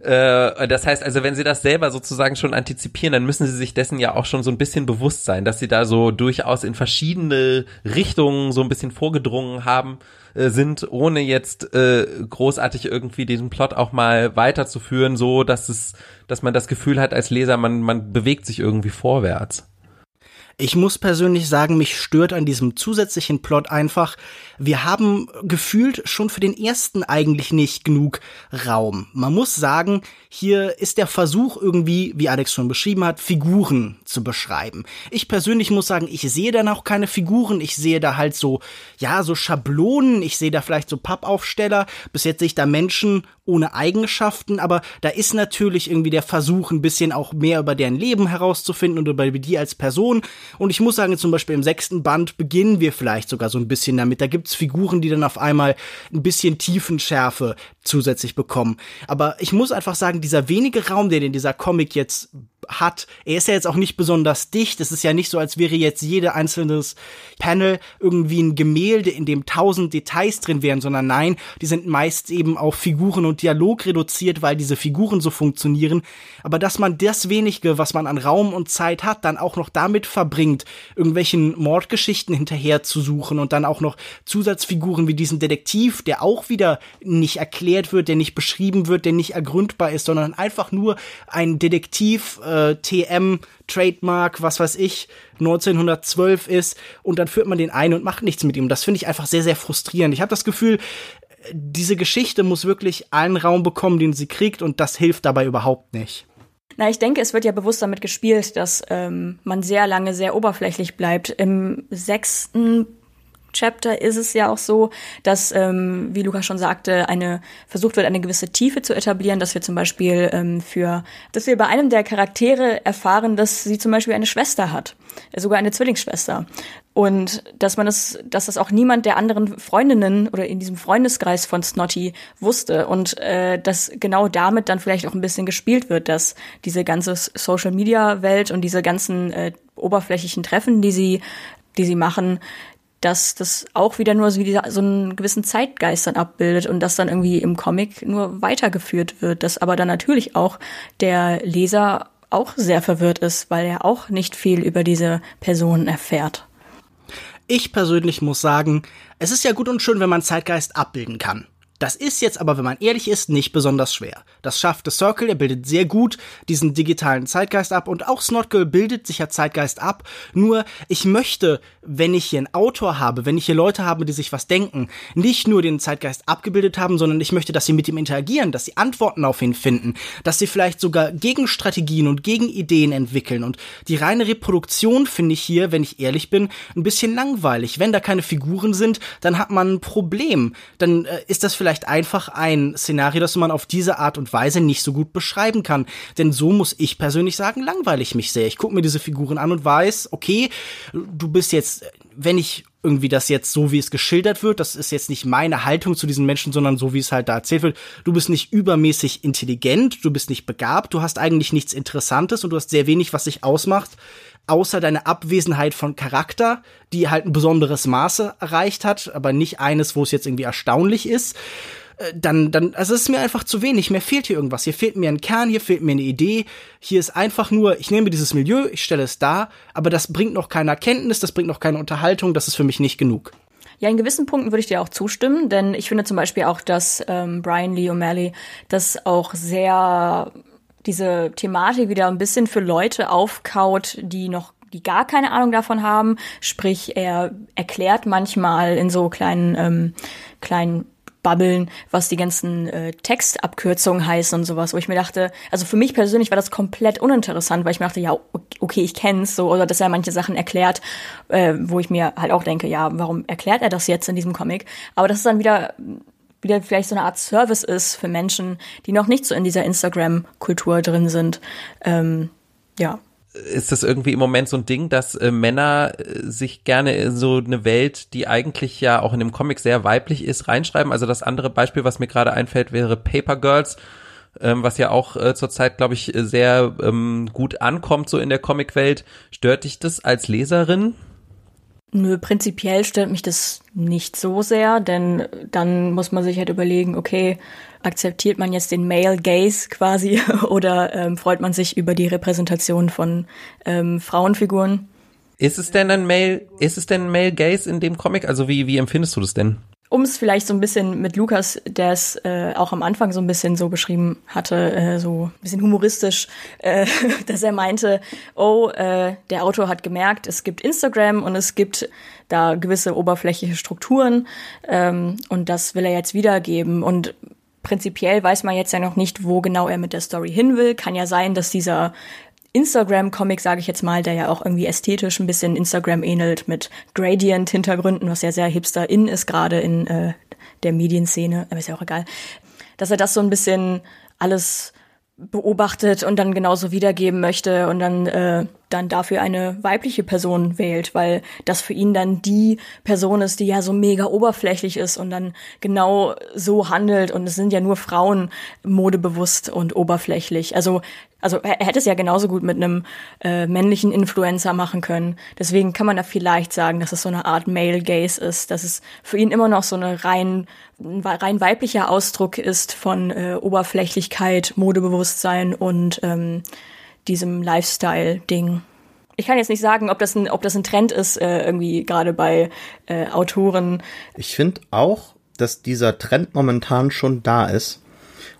Äh, das heißt also, wenn sie das selber sozusagen schon antizipieren, dann müssen sie sich dessen ja auch schon so ein bisschen bewusst sein, dass sie da so durchaus in verschiedene Richtungen so ein bisschen vorgedrungen haben äh, sind, ohne jetzt äh, großartig irgendwie diesen Plot auch mal weiterzuführen, so dass es, dass man das Gefühl hat als Leser, man man bewegt sich irgendwie vorwärts. Ich muss persönlich sagen, mich stört an diesem zusätzlichen Plot einfach, wir haben gefühlt schon für den ersten eigentlich nicht genug Raum. Man muss sagen, hier ist der Versuch irgendwie, wie Alex schon beschrieben hat, Figuren zu beschreiben. Ich persönlich muss sagen, ich sehe da noch keine Figuren. Ich sehe da halt so, ja, so Schablonen. Ich sehe da vielleicht so Pappaufsteller. Bis jetzt sehe ich da Menschen ohne Eigenschaften, aber da ist natürlich irgendwie der Versuch, ein bisschen auch mehr über deren Leben herauszufinden und über die als Person. Und ich muss sagen, zum Beispiel im sechsten Band beginnen wir vielleicht sogar so ein bisschen damit. Da gibt's Figuren, die dann auf einmal ein bisschen Tiefenschärfe zusätzlich bekommen. Aber ich muss einfach sagen, dieser wenige Raum, den in dieser Comic jetzt hat. Er ist ja jetzt auch nicht besonders dicht. Es ist ja nicht so, als wäre jetzt jede einzelnes Panel irgendwie ein Gemälde, in dem tausend Details drin wären, sondern nein, die sind meist eben auf Figuren und Dialog reduziert, weil diese Figuren so funktionieren. Aber dass man das wenige, was man an Raum und Zeit hat, dann auch noch damit verbringt, irgendwelchen Mordgeschichten hinterher zu suchen und dann auch noch Zusatzfiguren wie diesen Detektiv, der auch wieder nicht erklärt wird, der nicht beschrieben wird, der nicht ergründbar ist, sondern einfach nur ein Detektiv, äh, äh, TM Trademark, was weiß ich, 1912 ist und dann führt man den ein und macht nichts mit ihm. Das finde ich einfach sehr, sehr frustrierend. Ich habe das Gefühl, diese Geschichte muss wirklich allen Raum bekommen, den sie kriegt und das hilft dabei überhaupt nicht. Na, ich denke, es wird ja bewusst damit gespielt, dass ähm, man sehr lange sehr oberflächlich bleibt. Im sechsten Chapter ist es ja auch so, dass, ähm, wie Luca schon sagte, eine versucht wird, eine gewisse Tiefe zu etablieren, dass wir zum Beispiel ähm, für, dass wir bei einem der Charaktere erfahren, dass sie zum Beispiel eine Schwester hat, sogar eine Zwillingsschwester. Und dass man das, dass das auch niemand der anderen Freundinnen oder in diesem Freundeskreis von Snotty wusste und äh, dass genau damit dann vielleicht auch ein bisschen gespielt wird, dass diese ganze Social Media Welt und diese ganzen äh, oberflächlichen Treffen, die sie die sie machen, dass das auch wieder nur so, wie so einen gewissen Zeitgeist dann abbildet und das dann irgendwie im Comic nur weitergeführt wird, dass aber dann natürlich auch der Leser auch sehr verwirrt ist, weil er auch nicht viel über diese Personen erfährt. Ich persönlich muss sagen, es ist ja gut und schön, wenn man Zeitgeist abbilden kann. Das ist jetzt aber, wenn man ehrlich ist, nicht besonders schwer. Das schafft The Circle, er bildet sehr gut diesen digitalen Zeitgeist ab und auch Snotgirl bildet sich ja Zeitgeist ab. Nur, ich möchte, wenn ich hier einen Autor habe, wenn ich hier Leute habe, die sich was denken, nicht nur den Zeitgeist abgebildet haben, sondern ich möchte, dass sie mit ihm interagieren, dass sie Antworten auf ihn finden, dass sie vielleicht sogar Gegenstrategien und Gegenideen entwickeln. Und die reine Reproduktion finde ich hier, wenn ich ehrlich bin, ein bisschen langweilig. Wenn da keine Figuren sind, dann hat man ein Problem. Dann äh, ist das vielleicht vielleicht einfach ein Szenario, das man auf diese Art und Weise nicht so gut beschreiben kann. Denn so muss ich persönlich sagen, langweile ich mich sehr. Ich gucke mir diese Figuren an und weiß, okay, du bist jetzt, wenn ich irgendwie das jetzt so, wie es geschildert wird, das ist jetzt nicht meine Haltung zu diesen Menschen, sondern so, wie es halt da erzählt wird. Du bist nicht übermäßig intelligent, du bist nicht begabt, du hast eigentlich nichts Interessantes und du hast sehr wenig, was sich ausmacht außer deine Abwesenheit von Charakter, die halt ein besonderes Maße erreicht hat, aber nicht eines, wo es jetzt irgendwie erstaunlich ist, äh, dann, dann, also es ist mir einfach zu wenig. Mir fehlt hier irgendwas. Hier fehlt mir ein Kern, hier fehlt mir eine Idee. Hier ist einfach nur, ich nehme dieses Milieu, ich stelle es da, aber das bringt noch keine Erkenntnis, das bringt noch keine Unterhaltung, das ist für mich nicht genug. Ja, in gewissen Punkten würde ich dir auch zustimmen, denn ich finde zum Beispiel auch, dass ähm, Brian Lee O'Malley das auch sehr diese Thematik wieder ein bisschen für Leute aufkaut, die noch die gar keine Ahnung davon haben. Sprich, er erklärt manchmal in so kleinen, ähm, kleinen Babbeln, was die ganzen äh, Textabkürzungen heißen und sowas, wo ich mir dachte, also für mich persönlich war das komplett uninteressant, weil ich mir dachte, ja, okay, ich kenn's so, oder dass er manche Sachen erklärt, äh, wo ich mir halt auch denke, ja, warum erklärt er das jetzt in diesem Comic? Aber das ist dann wieder wieder vielleicht so eine Art Service ist für Menschen, die noch nicht so in dieser Instagram-Kultur drin sind. Ähm, ja. Ist das irgendwie im Moment so ein Ding, dass äh, Männer äh, sich gerne in so eine Welt, die eigentlich ja auch in dem Comic sehr weiblich ist, reinschreiben? Also das andere Beispiel, was mir gerade einfällt, wäre Paper Girls, ähm, was ja auch äh, zurzeit, glaube ich, sehr ähm, gut ankommt so in der Comicwelt. Stört dich das als Leserin? Nö, prinzipiell stört mich das nicht so sehr, denn dann muss man sich halt überlegen, okay, akzeptiert man jetzt den Male Gaze quasi oder ähm, freut man sich über die Repräsentation von ähm, Frauenfiguren? Ist es denn ein Male, ist es denn ein Male Gaze in dem Comic? Also wie, wie empfindest du das denn? Um es vielleicht so ein bisschen mit Lukas, der es äh, auch am Anfang so ein bisschen so beschrieben hatte, äh, so ein bisschen humoristisch, äh, dass er meinte, oh, äh, der Autor hat gemerkt, es gibt Instagram und es gibt da gewisse oberflächliche Strukturen ähm, und das will er jetzt wiedergeben und prinzipiell weiß man jetzt ja noch nicht, wo genau er mit der Story hin will. Kann ja sein, dass dieser Instagram-Comic, sage ich jetzt mal, der ja auch irgendwie ästhetisch ein bisschen Instagram ähnelt, mit Gradient-Hintergründen, was ja sehr hipster in ist, gerade in äh, der Medienszene, aber ist ja auch egal, dass er das so ein bisschen alles beobachtet und dann genauso wiedergeben möchte und dann äh, dann dafür eine weibliche Person wählt, weil das für ihn dann die Person ist, die ja so mega oberflächlich ist und dann genau so handelt. Und es sind ja nur Frauen modebewusst und oberflächlich. Also also er hätte es ja genauso gut mit einem äh, männlichen Influencer machen können. Deswegen kann man da vielleicht sagen, dass es so eine Art Male Gaze ist, dass es für ihn immer noch so eine rein rein weiblicher Ausdruck ist von äh, Oberflächlichkeit, Modebewusstsein und ähm, diesem Lifestyle-Ding. Ich kann jetzt nicht sagen, ob das ein, ob das ein Trend ist, äh, irgendwie gerade bei äh, Autoren. Ich finde auch, dass dieser Trend momentan schon da ist.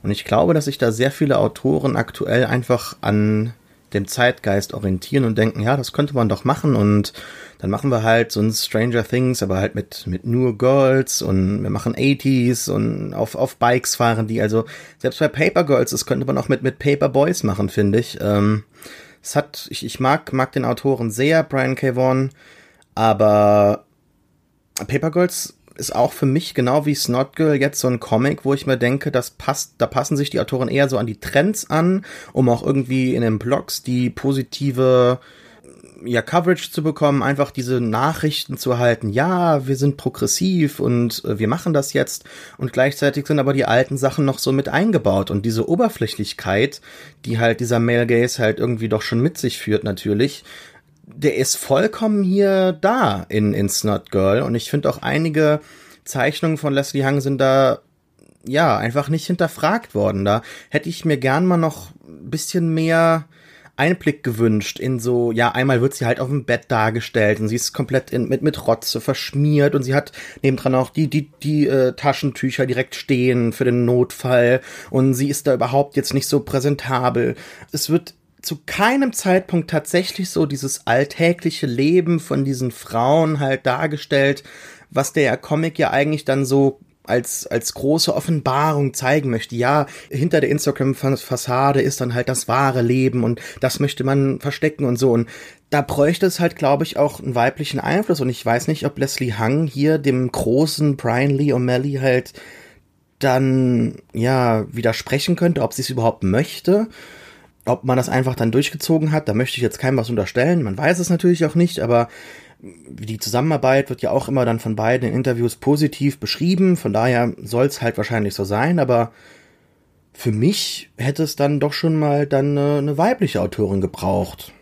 Und ich glaube, dass sich da sehr viele Autoren aktuell einfach an dem Zeitgeist orientieren und denken, ja, das könnte man doch machen und dann machen wir halt so ein Stranger Things, aber halt mit, mit nur Girls und wir machen 80s und auf, auf Bikes fahren die. Also selbst bei Paper Girls, das könnte man auch mit, mit Paper Boys machen, finde ich. Ähm, es hat, ich, ich mag, mag den Autoren sehr, Brian K. Vaughan, aber Paper Girls ist auch für mich genau wie Snot Girl jetzt so ein Comic, wo ich mir denke, das passt, da passen sich die Autoren eher so an die Trends an, um auch irgendwie in den Blogs die positive ja, Coverage zu bekommen, einfach diese Nachrichten zu halten, ja, wir sind progressiv und äh, wir machen das jetzt. Und gleichzeitig sind aber die alten Sachen noch so mit eingebaut. Und diese Oberflächlichkeit, die halt dieser Male Gaze halt irgendwie doch schon mit sich führt natürlich, der ist vollkommen hier da in, in Snot Girl und ich finde auch einige Zeichnungen von Leslie Hang sind da ja einfach nicht hinterfragt worden. Da hätte ich mir gern mal noch ein bisschen mehr Einblick gewünscht in so, ja, einmal wird sie halt auf dem Bett dargestellt und sie ist komplett in, mit, mit Rotze verschmiert und sie hat nebendran auch die, die, die äh, Taschentücher direkt stehen für den Notfall und sie ist da überhaupt jetzt nicht so präsentabel. Es wird zu keinem Zeitpunkt tatsächlich so dieses alltägliche Leben von diesen Frauen halt dargestellt, was der Comic ja eigentlich dann so als, als große Offenbarung zeigen möchte. Ja, hinter der Instagram-Fassade ist dann halt das wahre Leben und das möchte man verstecken und so. Und da bräuchte es halt, glaube ich, auch einen weiblichen Einfluss. Und ich weiß nicht, ob Leslie Hung hier dem großen Brian Lee O'Malley halt dann, ja, widersprechen könnte, ob sie es überhaupt möchte. Ob man das einfach dann durchgezogen hat, da möchte ich jetzt keinem was unterstellen. Man weiß es natürlich auch nicht, aber die Zusammenarbeit wird ja auch immer dann von beiden in Interviews positiv beschrieben. Von daher soll es halt wahrscheinlich so sein, aber für mich hätte es dann doch schon mal dann eine, eine weibliche Autorin gebraucht.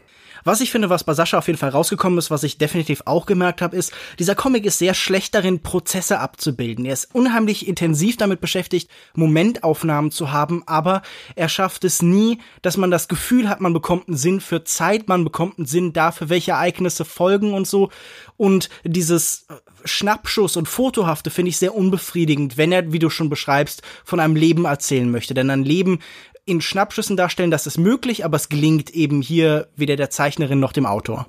Was ich finde, was bei Sascha auf jeden Fall rausgekommen ist, was ich definitiv auch gemerkt habe, ist, dieser Comic ist sehr schlecht darin, Prozesse abzubilden. Er ist unheimlich intensiv damit beschäftigt, Momentaufnahmen zu haben, aber er schafft es nie, dass man das Gefühl hat, man bekommt einen Sinn für Zeit, man bekommt einen Sinn dafür, welche Ereignisse folgen und so. Und dieses Schnappschuss und Fotohafte finde ich sehr unbefriedigend, wenn er, wie du schon beschreibst, von einem Leben erzählen möchte. Denn ein Leben in Schnappschüssen darstellen, das ist möglich, aber es gelingt eben hier weder der Zeichnerin noch dem Autor.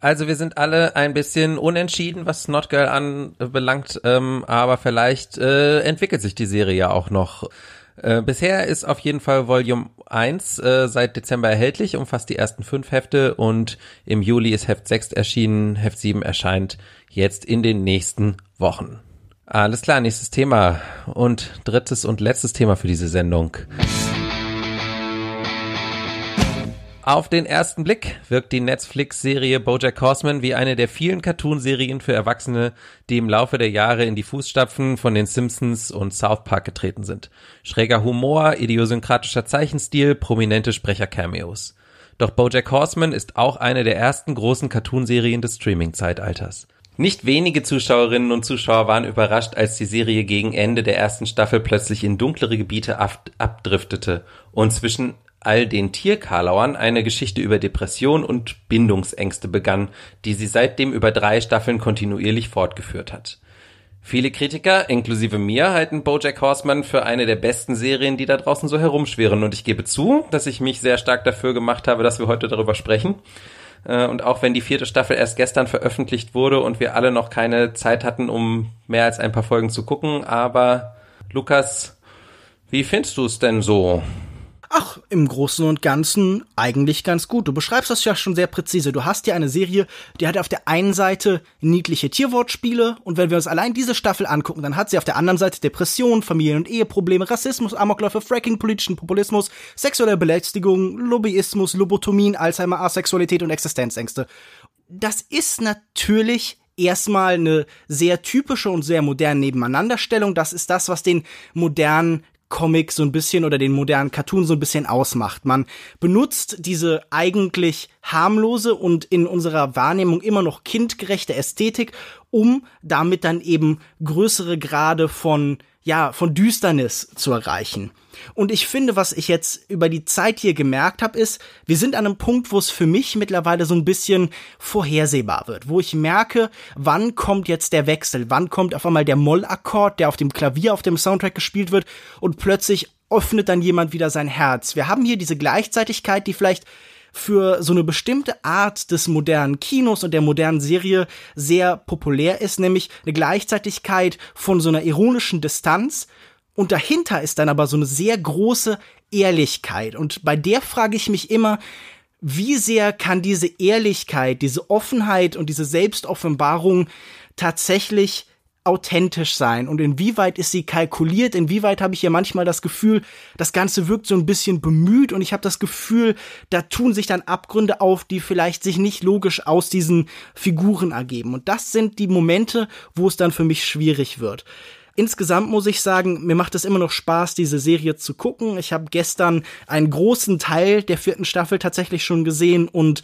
Also wir sind alle ein bisschen unentschieden, was Not Girl anbelangt, ähm, aber vielleicht äh, entwickelt sich die Serie ja auch noch. Äh, bisher ist auf jeden Fall Volume 1 äh, seit Dezember erhältlich, umfasst die ersten fünf Hefte und im Juli ist Heft 6 erschienen, Heft 7 erscheint jetzt in den nächsten Wochen. Alles klar, nächstes Thema und drittes und letztes Thema für diese Sendung. Auf den ersten Blick wirkt die Netflix-Serie BoJack Horseman wie eine der vielen Cartoon-Serien für Erwachsene, die im Laufe der Jahre in die Fußstapfen von den Simpsons und South Park getreten sind. Schräger Humor, idiosynkratischer Zeichenstil, prominente Sprecher-Cameos. Doch BoJack Horseman ist auch eine der ersten großen Cartoon-Serien des Streaming-Zeitalters. Nicht wenige Zuschauerinnen und Zuschauer waren überrascht, als die Serie gegen Ende der ersten Staffel plötzlich in dunklere Gebiete abdriftete und zwischen all den Tierkarlauern eine Geschichte über Depression und Bindungsängste begann, die sie seitdem über drei Staffeln kontinuierlich fortgeführt hat. Viele Kritiker, inklusive mir, halten BoJack Horseman für eine der besten Serien, die da draußen so herumschwirren. Und ich gebe zu, dass ich mich sehr stark dafür gemacht habe, dass wir heute darüber sprechen. Äh, und auch wenn die vierte Staffel erst gestern veröffentlicht wurde und wir alle noch keine Zeit hatten, um mehr als ein paar Folgen zu gucken, aber Lukas, wie findest du es denn so? Ach, im Großen und Ganzen eigentlich ganz gut. Du beschreibst das ja schon sehr präzise. Du hast ja eine Serie, die hat auf der einen Seite niedliche Tierwortspiele und wenn wir uns allein diese Staffel angucken, dann hat sie auf der anderen Seite Depressionen, Familien- und Eheprobleme, Rassismus, Amokläufe, Fracking, politischen Populismus, sexuelle Belästigung, Lobbyismus, Lobotomien, Alzheimer, Asexualität und Existenzängste. Das ist natürlich erstmal eine sehr typische und sehr moderne Nebeneinanderstellung. Das ist das, was den modernen Comic so ein bisschen oder den modernen Cartoon so ein bisschen ausmacht. Man benutzt diese eigentlich harmlose und in unserer Wahrnehmung immer noch kindgerechte Ästhetik, um damit dann eben größere Grade von ja, von Düsternis zu erreichen. Und ich finde, was ich jetzt über die Zeit hier gemerkt habe, ist, wir sind an einem Punkt, wo es für mich mittlerweile so ein bisschen vorhersehbar wird, wo ich merke, wann kommt jetzt der Wechsel, wann kommt auf einmal der Mollakkord, der auf dem Klavier auf dem Soundtrack gespielt wird und plötzlich öffnet dann jemand wieder sein Herz. Wir haben hier diese Gleichzeitigkeit, die vielleicht für so eine bestimmte Art des modernen Kinos und der modernen Serie sehr populär ist, nämlich eine Gleichzeitigkeit von so einer ironischen Distanz und dahinter ist dann aber so eine sehr große Ehrlichkeit. Und bei der frage ich mich immer, wie sehr kann diese Ehrlichkeit, diese Offenheit und diese Selbstoffenbarung tatsächlich authentisch sein und inwieweit ist sie kalkuliert, inwieweit habe ich hier manchmal das Gefühl, das Ganze wirkt so ein bisschen bemüht und ich habe das Gefühl, da tun sich dann Abgründe auf, die vielleicht sich nicht logisch aus diesen Figuren ergeben. Und das sind die Momente, wo es dann für mich schwierig wird. Insgesamt muss ich sagen, mir macht es immer noch Spaß, diese Serie zu gucken. Ich habe gestern einen großen Teil der vierten Staffel tatsächlich schon gesehen und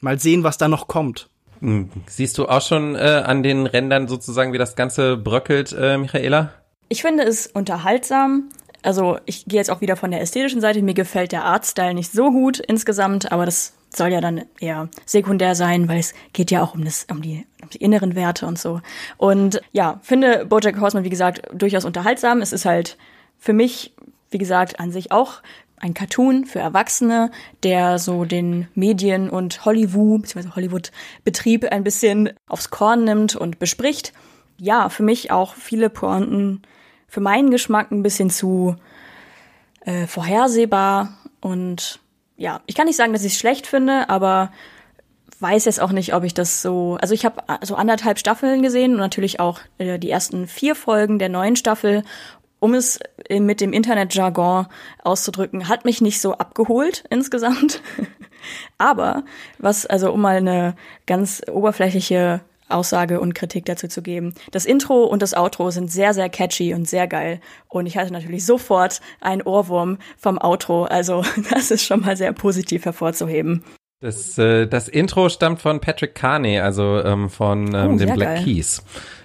mal sehen, was da noch kommt. Hm, siehst du auch schon äh, an den Rändern sozusagen, wie das Ganze bröckelt, äh, Michaela? Ich finde es unterhaltsam. Also ich gehe jetzt auch wieder von der ästhetischen Seite. Mir gefällt der Artstyle nicht so gut insgesamt, aber das soll ja dann eher sekundär sein, weil es geht ja auch um, das, um, die, um die inneren Werte und so. Und ja, finde Bojack Horseman, wie gesagt, durchaus unterhaltsam. Es ist halt für mich, wie gesagt, an sich auch ein Cartoon für Erwachsene, der so den Medien- und Hollywood, bzw. Hollywood-Betrieb ein bisschen aufs Korn nimmt und bespricht. Ja, für mich auch viele Pointen, für meinen Geschmack ein bisschen zu äh, vorhersehbar und ja, ich kann nicht sagen, dass ich es schlecht finde, aber weiß jetzt auch nicht, ob ich das so. Also ich habe so anderthalb Staffeln gesehen und natürlich auch äh, die ersten vier Folgen der neuen Staffel. Um es äh, mit dem Internetjargon auszudrücken, hat mich nicht so abgeholt insgesamt. aber was, also um mal eine ganz oberflächliche Aussage und Kritik dazu zu geben. Das Intro und das Outro sind sehr, sehr catchy und sehr geil. Und ich hatte natürlich sofort einen Ohrwurm vom Outro. Also das ist schon mal sehr positiv hervorzuheben. Das, äh, das Intro stammt von Patrick Carney, also ähm, von ähm, oh, den Black geil. Keys.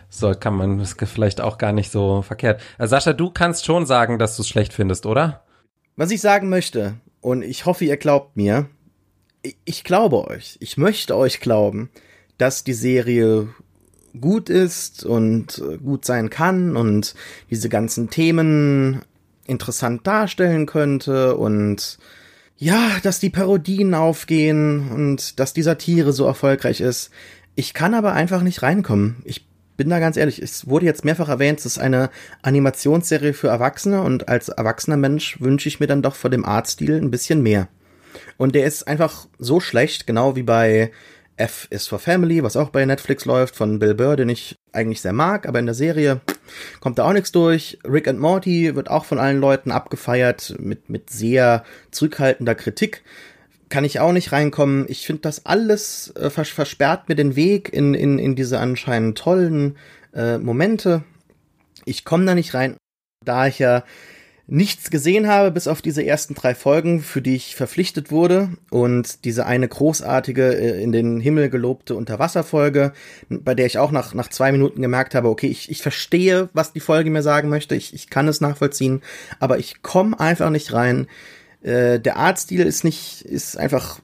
So kann man das vielleicht auch gar nicht so verkehrt. Also Sascha, du kannst schon sagen, dass du es schlecht findest, oder? Was ich sagen möchte, und ich hoffe, ihr glaubt mir, ich glaube euch, ich möchte euch glauben, dass die Serie gut ist und äh, gut sein kann und diese ganzen Themen interessant darstellen könnte und ja, dass die Parodien aufgehen und dass die Satire so erfolgreich ist. Ich kann aber einfach nicht reinkommen. Ich bin da ganz ehrlich, es wurde jetzt mehrfach erwähnt, es ist eine Animationsserie für Erwachsene und als erwachsener Mensch wünsche ich mir dann doch vor dem Artstil ein bisschen mehr. Und der ist einfach so schlecht, genau wie bei F is for Family, was auch bei Netflix läuft, von Bill Burr, den ich eigentlich sehr mag, aber in der Serie kommt da auch nichts durch. Rick and Morty wird auch von allen Leuten abgefeiert mit, mit sehr zurückhaltender Kritik. Kann ich auch nicht reinkommen. Ich finde das alles äh, vers versperrt mir den Weg in, in, in diese anscheinend tollen äh, Momente. Ich komme da nicht rein, da ich ja nichts gesehen habe, bis auf diese ersten drei Folgen, für die ich verpflichtet wurde. Und diese eine großartige, äh, in den Himmel gelobte Unterwasserfolge, bei der ich auch nach, nach zwei Minuten gemerkt habe, okay, ich, ich verstehe, was die Folge mir sagen möchte, ich, ich kann es nachvollziehen, aber ich komme einfach nicht rein. Äh, der Artstil ist nicht, ist einfach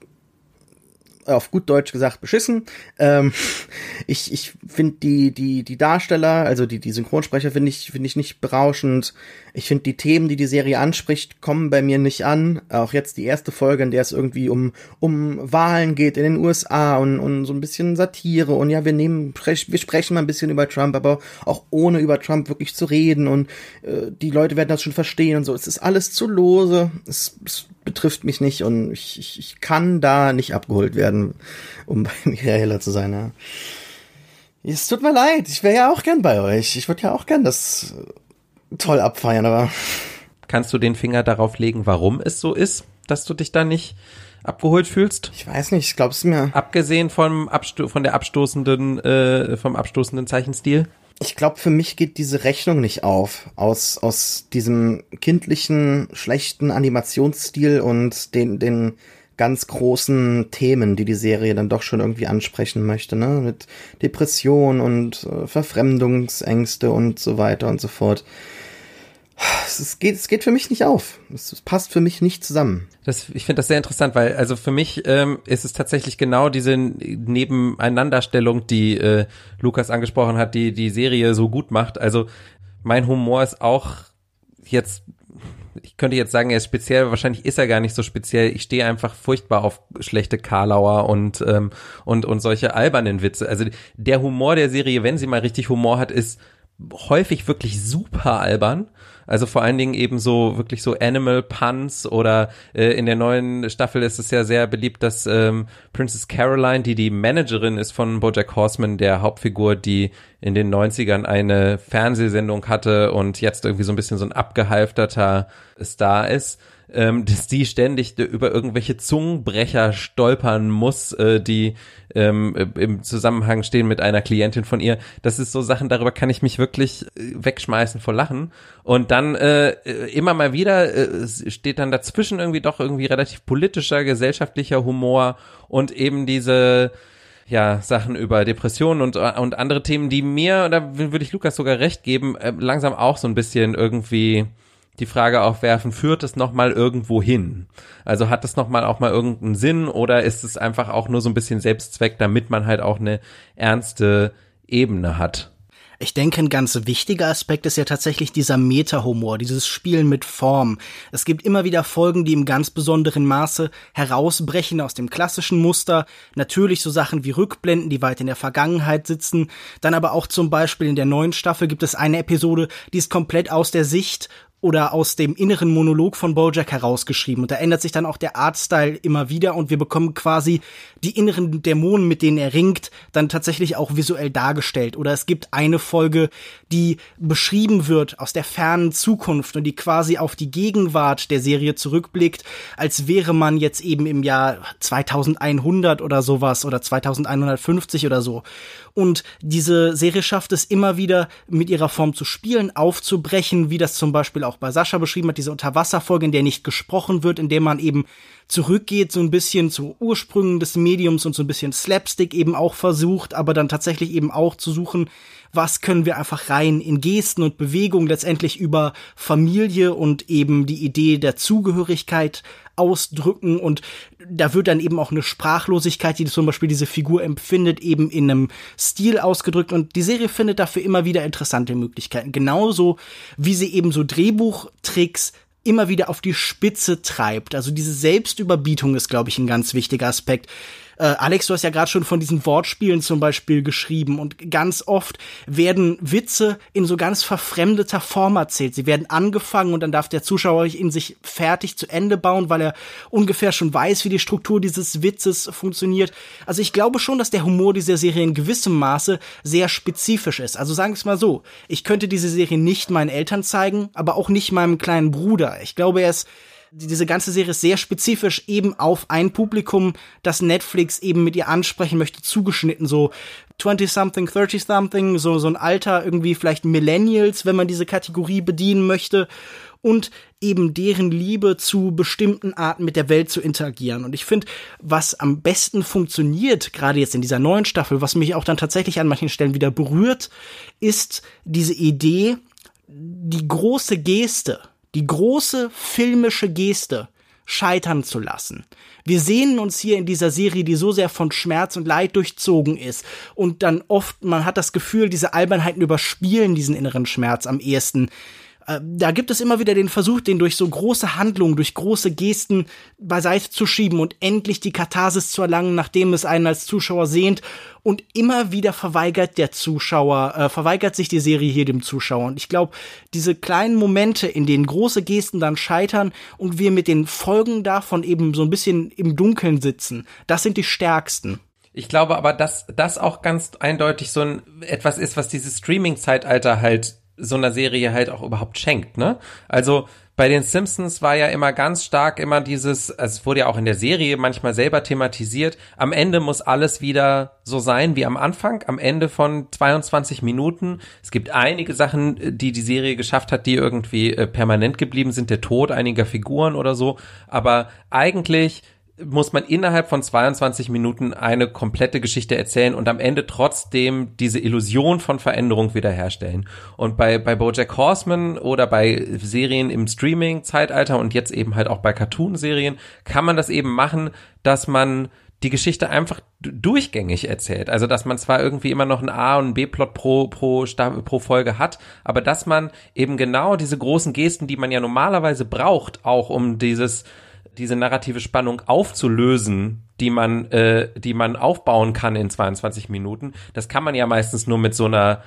auf gut Deutsch gesagt beschissen. Ähm, ich ich finde die die die Darsteller, also die die Synchronsprecher finde ich finde ich nicht berauschend. Ich finde die Themen, die die Serie anspricht, kommen bei mir nicht an. Auch jetzt die erste Folge, in der es irgendwie um um Wahlen geht in den USA und und so ein bisschen Satire und ja, wir nehmen wir sprechen mal ein bisschen über Trump, aber auch ohne über Trump wirklich zu reden und äh, die Leute werden das schon verstehen und so. Es ist alles zu lose. Es, es betrifft mich nicht und ich, ich, ich kann da nicht abgeholt werden, um bei Michaela zu sein. Ja. Es tut mir leid, ich wäre ja auch gern bei euch. Ich würde ja auch gern das toll abfeiern, aber. Kannst du den Finger darauf legen, warum es so ist, dass du dich da nicht abgeholt fühlst? Ich weiß nicht, ich glaube es mir. Abgesehen vom Absto von der abstoßenden, äh, vom abstoßenden Zeichenstil? Ich glaube, für mich geht diese Rechnung nicht auf. Aus, aus diesem kindlichen, schlechten Animationsstil und den, den ganz großen Themen, die die Serie dann doch schon irgendwie ansprechen möchte, ne? Mit Depression und äh, Verfremdungsängste und so weiter und so fort es geht, es geht für mich nicht auf. Es passt für mich nicht zusammen. Das, ich finde das sehr interessant, weil also für mich ähm, ist es tatsächlich genau diese Nebeneinanderstellung, die äh, Lukas angesprochen hat, die die Serie so gut macht. Also mein Humor ist auch jetzt ich könnte jetzt sagen, er ist speziell, wahrscheinlich ist er gar nicht so speziell. Ich stehe einfach furchtbar auf schlechte Karlauer und, ähm, und, und solche albernen Witze. Also der Humor der Serie, wenn sie mal richtig Humor hat, ist häufig wirklich super albern also vor allen Dingen eben so wirklich so Animal Puns oder äh, in der neuen Staffel ist es ja sehr beliebt, dass ähm, Princess Caroline, die die Managerin ist von BoJack Horseman, der Hauptfigur, die in den 90ern eine Fernsehsendung hatte und jetzt irgendwie so ein bisschen so ein abgehalfterter Star ist, ähm, dass die ständig über irgendwelche Zungenbrecher stolpern muss, äh, die ähm, im Zusammenhang stehen mit einer Klientin von ihr. Das ist so Sachen, darüber kann ich mich wirklich äh, wegschmeißen vor Lachen. Und dann äh, immer mal wieder äh, steht dann dazwischen irgendwie doch irgendwie relativ politischer, gesellschaftlicher Humor und eben diese ja, Sachen über Depressionen und, und andere Themen, die mir, da würde ich Lukas sogar recht geben, äh, langsam auch so ein bisschen irgendwie die Frage aufwerfen, führt es nochmal irgendwo hin? Also hat es nochmal auch mal irgendeinen Sinn oder ist es einfach auch nur so ein bisschen Selbstzweck, damit man halt auch eine ernste Ebene hat? Ich denke, ein ganz wichtiger Aspekt ist ja tatsächlich dieser Meta-Humor, dieses Spielen mit Form. Es gibt immer wieder Folgen, die im ganz besonderen Maße herausbrechen aus dem klassischen Muster. Natürlich so Sachen wie Rückblenden, die weit in der Vergangenheit sitzen. Dann aber auch zum Beispiel in der neuen Staffel gibt es eine Episode, die ist komplett aus der Sicht oder aus dem inneren Monolog von Bojack herausgeschrieben. Und da ändert sich dann auch der Artstyle immer wieder und wir bekommen quasi die inneren Dämonen, mit denen er ringt, dann tatsächlich auch visuell dargestellt. Oder es gibt eine Folge, die beschrieben wird aus der fernen Zukunft und die quasi auf die Gegenwart der Serie zurückblickt, als wäre man jetzt eben im Jahr 2100 oder sowas oder 2150 oder so. Und diese Serie schafft es immer wieder, mit ihrer Form zu spielen, aufzubrechen, wie das zum Beispiel auch bei Sascha beschrieben hat, diese Unterwasserfolge, in der nicht gesprochen wird, in der man eben zurückgeht, so ein bisschen zu Ursprüngen des Mediums und so ein bisschen Slapstick eben auch versucht, aber dann tatsächlich eben auch zu suchen, was können wir einfach rein in Gesten und Bewegung letztendlich über Familie und eben die Idee der Zugehörigkeit ausdrücken und da wird dann eben auch eine Sprachlosigkeit, die zum Beispiel diese Figur empfindet, eben in einem Stil ausgedrückt und die Serie findet dafür immer wieder interessante Möglichkeiten. Genauso wie sie eben so Drehbuchtricks immer wieder auf die Spitze treibt. Also diese Selbstüberbietung ist, glaube ich, ein ganz wichtiger Aspekt. Äh, Alex, du hast ja gerade schon von diesen Wortspielen zum Beispiel geschrieben und ganz oft werden Witze in so ganz verfremdeter Form erzählt. Sie werden angefangen und dann darf der Zuschauer in sich fertig zu Ende bauen, weil er ungefähr schon weiß, wie die Struktur dieses Witzes funktioniert. Also ich glaube schon, dass der Humor dieser Serie in gewissem Maße sehr spezifisch ist. Also sagen wir es mal so, ich könnte diese Serie nicht meinen Eltern zeigen, aber auch nicht meinem kleinen Bruder. Ich glaube, er ist diese ganze Serie ist sehr spezifisch eben auf ein Publikum, das Netflix eben mit ihr ansprechen möchte, zugeschnitten, so 20-something, 30-something, so, so ein Alter, irgendwie vielleicht Millennials, wenn man diese Kategorie bedienen möchte und eben deren Liebe zu bestimmten Arten mit der Welt zu interagieren. Und ich finde, was am besten funktioniert, gerade jetzt in dieser neuen Staffel, was mich auch dann tatsächlich an manchen Stellen wieder berührt, ist diese Idee, die große Geste, die große filmische Geste scheitern zu lassen. Wir sehen uns hier in dieser Serie, die so sehr von Schmerz und Leid durchzogen ist und dann oft, man hat das Gefühl, diese Albernheiten überspielen diesen inneren Schmerz am ehesten. Äh, da gibt es immer wieder den Versuch, den durch so große Handlungen, durch große Gesten beiseite zu schieben und endlich die Katharsis zu erlangen, nachdem es einen als Zuschauer sehnt. Und immer wieder verweigert der Zuschauer, äh, verweigert sich die Serie hier dem Zuschauer. Und ich glaube, diese kleinen Momente, in denen große Gesten dann scheitern und wir mit den Folgen davon eben so ein bisschen im Dunkeln sitzen, das sind die stärksten. Ich glaube aber, dass das auch ganz eindeutig so ein etwas ist, was dieses Streaming-Zeitalter halt so einer Serie halt auch überhaupt schenkt, ne? Also bei den Simpsons war ja immer ganz stark immer dieses, also es wurde ja auch in der Serie manchmal selber thematisiert, am Ende muss alles wieder so sein wie am Anfang, am Ende von 22 Minuten. Es gibt einige Sachen, die die Serie geschafft hat, die irgendwie äh, permanent geblieben sind, der Tod einiger Figuren oder so, aber eigentlich muss man innerhalb von 22 Minuten eine komplette Geschichte erzählen und am Ende trotzdem diese Illusion von Veränderung wiederherstellen. Und bei, bei Bojack Horseman oder bei Serien im Streaming-Zeitalter und jetzt eben halt auch bei Cartoon-Serien kann man das eben machen, dass man die Geschichte einfach durchgängig erzählt. Also, dass man zwar irgendwie immer noch einen A- und B-Plot pro, pro, pro Folge hat, aber dass man eben genau diese großen Gesten, die man ja normalerweise braucht, auch um dieses, diese narrative Spannung aufzulösen, die man, äh, die man aufbauen kann in 22 Minuten. Das kann man ja meistens nur mit so einer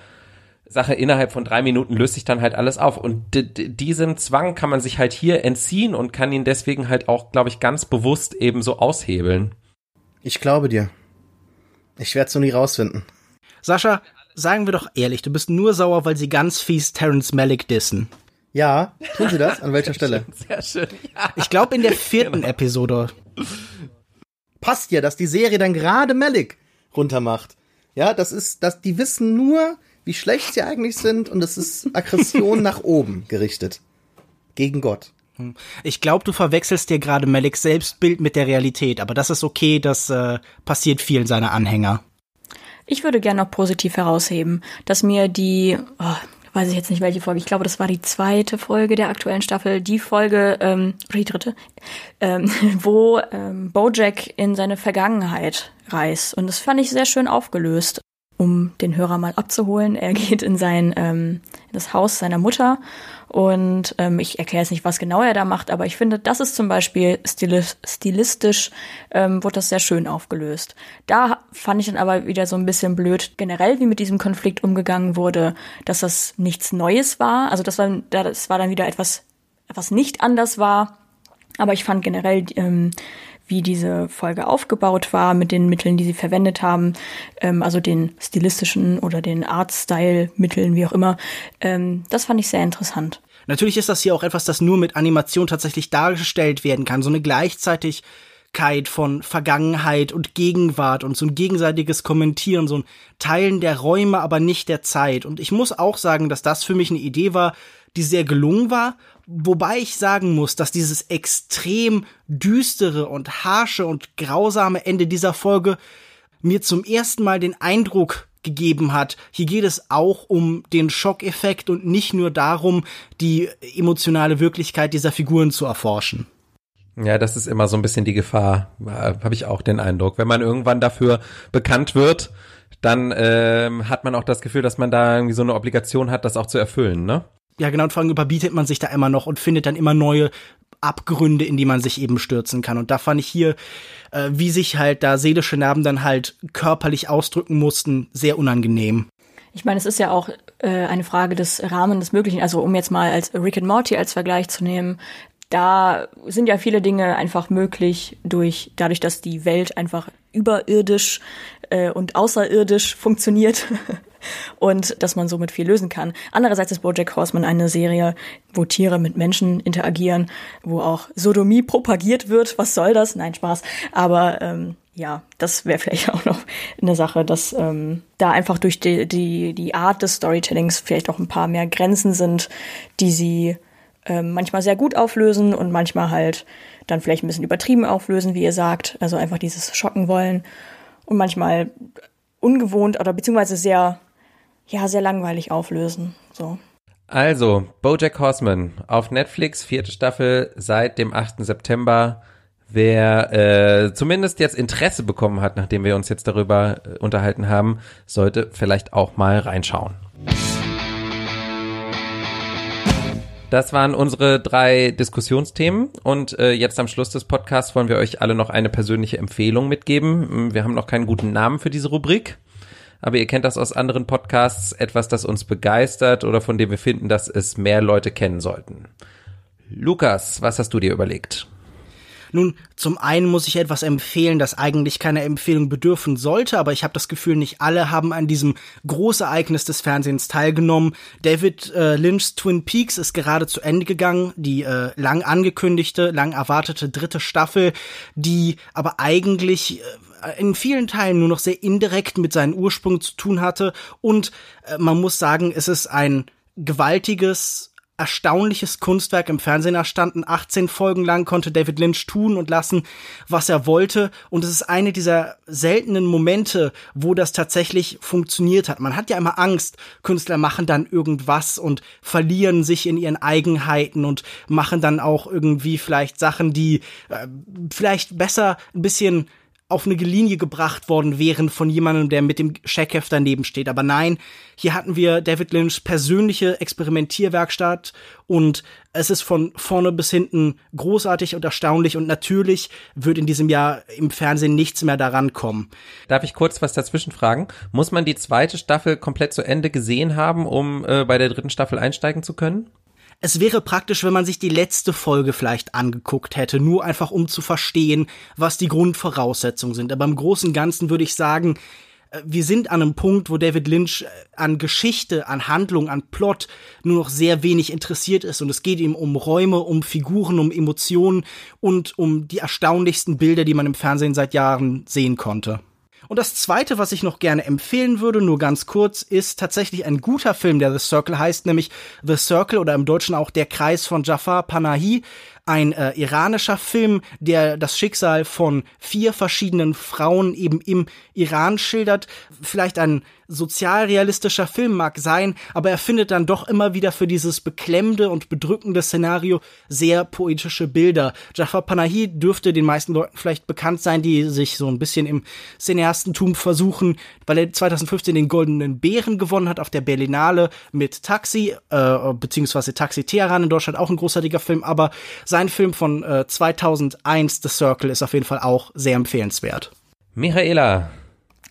Sache innerhalb von drei Minuten löst sich dann halt alles auf. Und diesem Zwang kann man sich halt hier entziehen und kann ihn deswegen halt auch, glaube ich, ganz bewusst eben so aushebeln. Ich glaube dir. Ich werde es noch nie rausfinden. Sascha, sagen wir doch ehrlich, du bist nur sauer, weil sie ganz fies Terence Malick dissen. Ja, tun Sie das? An welcher Stelle? Sehr schön. Ja. Ich glaube in der vierten genau. Episode. Passt ja, dass die Serie dann gerade Malik runtermacht. Ja, das ist, dass die wissen nur, wie schlecht sie eigentlich sind und es ist Aggression nach oben gerichtet. Gegen Gott. Hm. Ich glaube, du verwechselst dir gerade Maliks Selbstbild mit der Realität, aber das ist okay, das äh, passiert vielen seiner Anhänger. Ich würde gerne noch positiv herausheben, dass mir die, oh, weiß ich jetzt nicht welche Folge, ich glaube, das war die zweite Folge der aktuellen Staffel, die Folge, ähm, oder die dritte, ähm, wo ähm, Bojack in seine Vergangenheit reist. Und das fand ich sehr schön aufgelöst um den Hörer mal abzuholen. Er geht in sein ähm, in das Haus seiner Mutter und ähm, ich erkläre jetzt nicht, was genau er da macht, aber ich finde, das ist zum Beispiel stilistisch, ähm, wurde das sehr schön aufgelöst. Da fand ich dann aber wieder so ein bisschen blöd, generell, wie mit diesem Konflikt umgegangen wurde, dass das nichts Neues war. Also das war, das war dann wieder etwas, was nicht anders war. Aber ich fand generell ähm, wie diese Folge aufgebaut war mit den Mitteln, die sie verwendet haben, ähm, also den stilistischen oder den Artstyle-Mitteln, wie auch immer. Ähm, das fand ich sehr interessant. Natürlich ist das hier auch etwas, das nur mit Animation tatsächlich dargestellt werden kann. So eine Gleichzeitigkeit von Vergangenheit und Gegenwart und so ein gegenseitiges Kommentieren, so ein Teilen der Räume, aber nicht der Zeit. Und ich muss auch sagen, dass das für mich eine Idee war, die sehr gelungen war, wobei ich sagen muss, dass dieses extrem düstere und harsche und grausame Ende dieser Folge mir zum ersten Mal den Eindruck gegeben hat, hier geht es auch um den Schockeffekt und nicht nur darum, die emotionale Wirklichkeit dieser Figuren zu erforschen. Ja, das ist immer so ein bisschen die Gefahr, habe ich auch den Eindruck. Wenn man irgendwann dafür bekannt wird, dann ähm, hat man auch das Gefühl, dass man da irgendwie so eine Obligation hat, das auch zu erfüllen, ne? Ja, genau, und vor allem überbietet man sich da immer noch und findet dann immer neue Abgründe, in die man sich eben stürzen kann. Und da fand ich hier, äh, wie sich halt da seelische Narben dann halt körperlich ausdrücken mussten, sehr unangenehm. Ich meine, es ist ja auch äh, eine Frage des Rahmens des Möglichen. Also um jetzt mal als Rick and Morty als Vergleich zu nehmen, da sind ja viele Dinge einfach möglich durch dadurch, dass die Welt einfach überirdisch äh, und außerirdisch funktioniert und dass man somit viel lösen kann. Andererseits ist BoJack Horseman eine Serie, wo Tiere mit Menschen interagieren, wo auch Sodomie propagiert wird. Was soll das? Nein, Spaß. Aber ähm, ja, das wäre vielleicht auch noch eine Sache, dass ähm, da einfach durch die, die, die Art des Storytellings vielleicht auch ein paar mehr Grenzen sind, die sie ähm, manchmal sehr gut auflösen und manchmal halt dann vielleicht ein bisschen übertrieben auflösen, wie ihr sagt. Also einfach dieses Schocken wollen und manchmal ungewohnt oder beziehungsweise sehr ja sehr langweilig auflösen. So. Also, Bojack Horseman auf Netflix, vierte Staffel seit dem 8. September. Wer äh, zumindest jetzt Interesse bekommen hat, nachdem wir uns jetzt darüber äh, unterhalten haben, sollte vielleicht auch mal reinschauen. Das waren unsere drei Diskussionsthemen und äh, jetzt am Schluss des Podcasts wollen wir euch alle noch eine persönliche Empfehlung mitgeben. Wir haben noch keinen guten Namen für diese Rubrik aber ihr kennt das aus anderen Podcasts, etwas, das uns begeistert oder von dem wir finden, dass es mehr Leute kennen sollten. Lukas, was hast du dir überlegt? Nun, zum einen muss ich etwas empfehlen, das eigentlich keiner Empfehlung bedürfen sollte, aber ich habe das Gefühl, nicht alle haben an diesem Großereignis des Fernsehens teilgenommen. David äh, Lynch's Twin Peaks ist gerade zu Ende gegangen, die äh, lang angekündigte, lang erwartete dritte Staffel, die aber eigentlich äh, in vielen Teilen nur noch sehr indirekt mit seinen Ursprüngen zu tun hatte und äh, man muss sagen, es ist ein gewaltiges erstaunliches Kunstwerk im Fernsehen erstanden. 18 Folgen lang konnte David Lynch tun und lassen, was er wollte. Und es ist eine dieser seltenen Momente, wo das tatsächlich funktioniert hat. Man hat ja immer Angst, Künstler machen dann irgendwas und verlieren sich in ihren Eigenheiten und machen dann auch irgendwie vielleicht Sachen, die äh, vielleicht besser ein bisschen auf eine Linie gebracht worden wären von jemandem, der mit dem Checkheft daneben steht. Aber nein, hier hatten wir David Lynch persönliche Experimentierwerkstatt und es ist von vorne bis hinten großartig und erstaunlich und natürlich wird in diesem Jahr im Fernsehen nichts mehr daran kommen. Darf ich kurz was dazwischen fragen? Muss man die zweite Staffel komplett zu Ende gesehen haben, um äh, bei der dritten Staffel einsteigen zu können? Es wäre praktisch, wenn man sich die letzte Folge vielleicht angeguckt hätte, nur einfach um zu verstehen, was die Grundvoraussetzungen sind. Aber im Großen und Ganzen würde ich sagen, äh, wir sind an einem Punkt, wo David Lynch äh, an Geschichte, an Handlung, an Plot nur noch sehr wenig interessiert ist und es geht ihm um Räume, um Figuren, um Emotionen und um die erstaunlichsten Bilder, die man im Fernsehen seit Jahren sehen konnte. Und das zweite, was ich noch gerne empfehlen würde, nur ganz kurz, ist tatsächlich ein guter Film, der The Circle heißt, nämlich The Circle oder im Deutschen auch Der Kreis von Jafar Panahi ein äh, iranischer Film, der das Schicksal von vier verschiedenen Frauen eben im Iran schildert. Vielleicht ein sozialrealistischer Film mag sein, aber er findet dann doch immer wieder für dieses beklemmende und bedrückende Szenario sehr poetische Bilder. Jafar Panahi dürfte den meisten Leuten vielleicht bekannt sein, die sich so ein bisschen im Cineastentum versuchen, weil er 2015 den Goldenen Bären gewonnen hat auf der Berlinale mit Taxi, äh, beziehungsweise Taxi Teheran in Deutschland, auch ein großartiger Film, aber sein Film von äh, 2001, The Circle, ist auf jeden Fall auch sehr empfehlenswert. Michaela.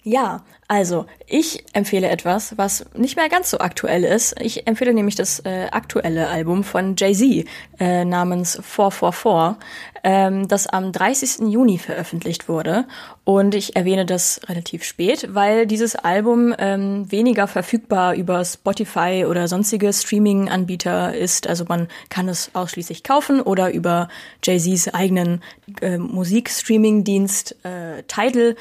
Ja, also ich empfehle etwas, was nicht mehr ganz so aktuell ist. Ich empfehle nämlich das äh, aktuelle Album von Jay-Z äh, namens 444, ähm, das am 30. Juni veröffentlicht wurde. Und ich erwähne das relativ spät, weil dieses Album ähm, weniger verfügbar über Spotify oder sonstige Streaming-Anbieter ist. Also man kann es ausschließlich kaufen oder über Jay-Z's eigenen äh, Musikstreaming-Dienst äh, Tidal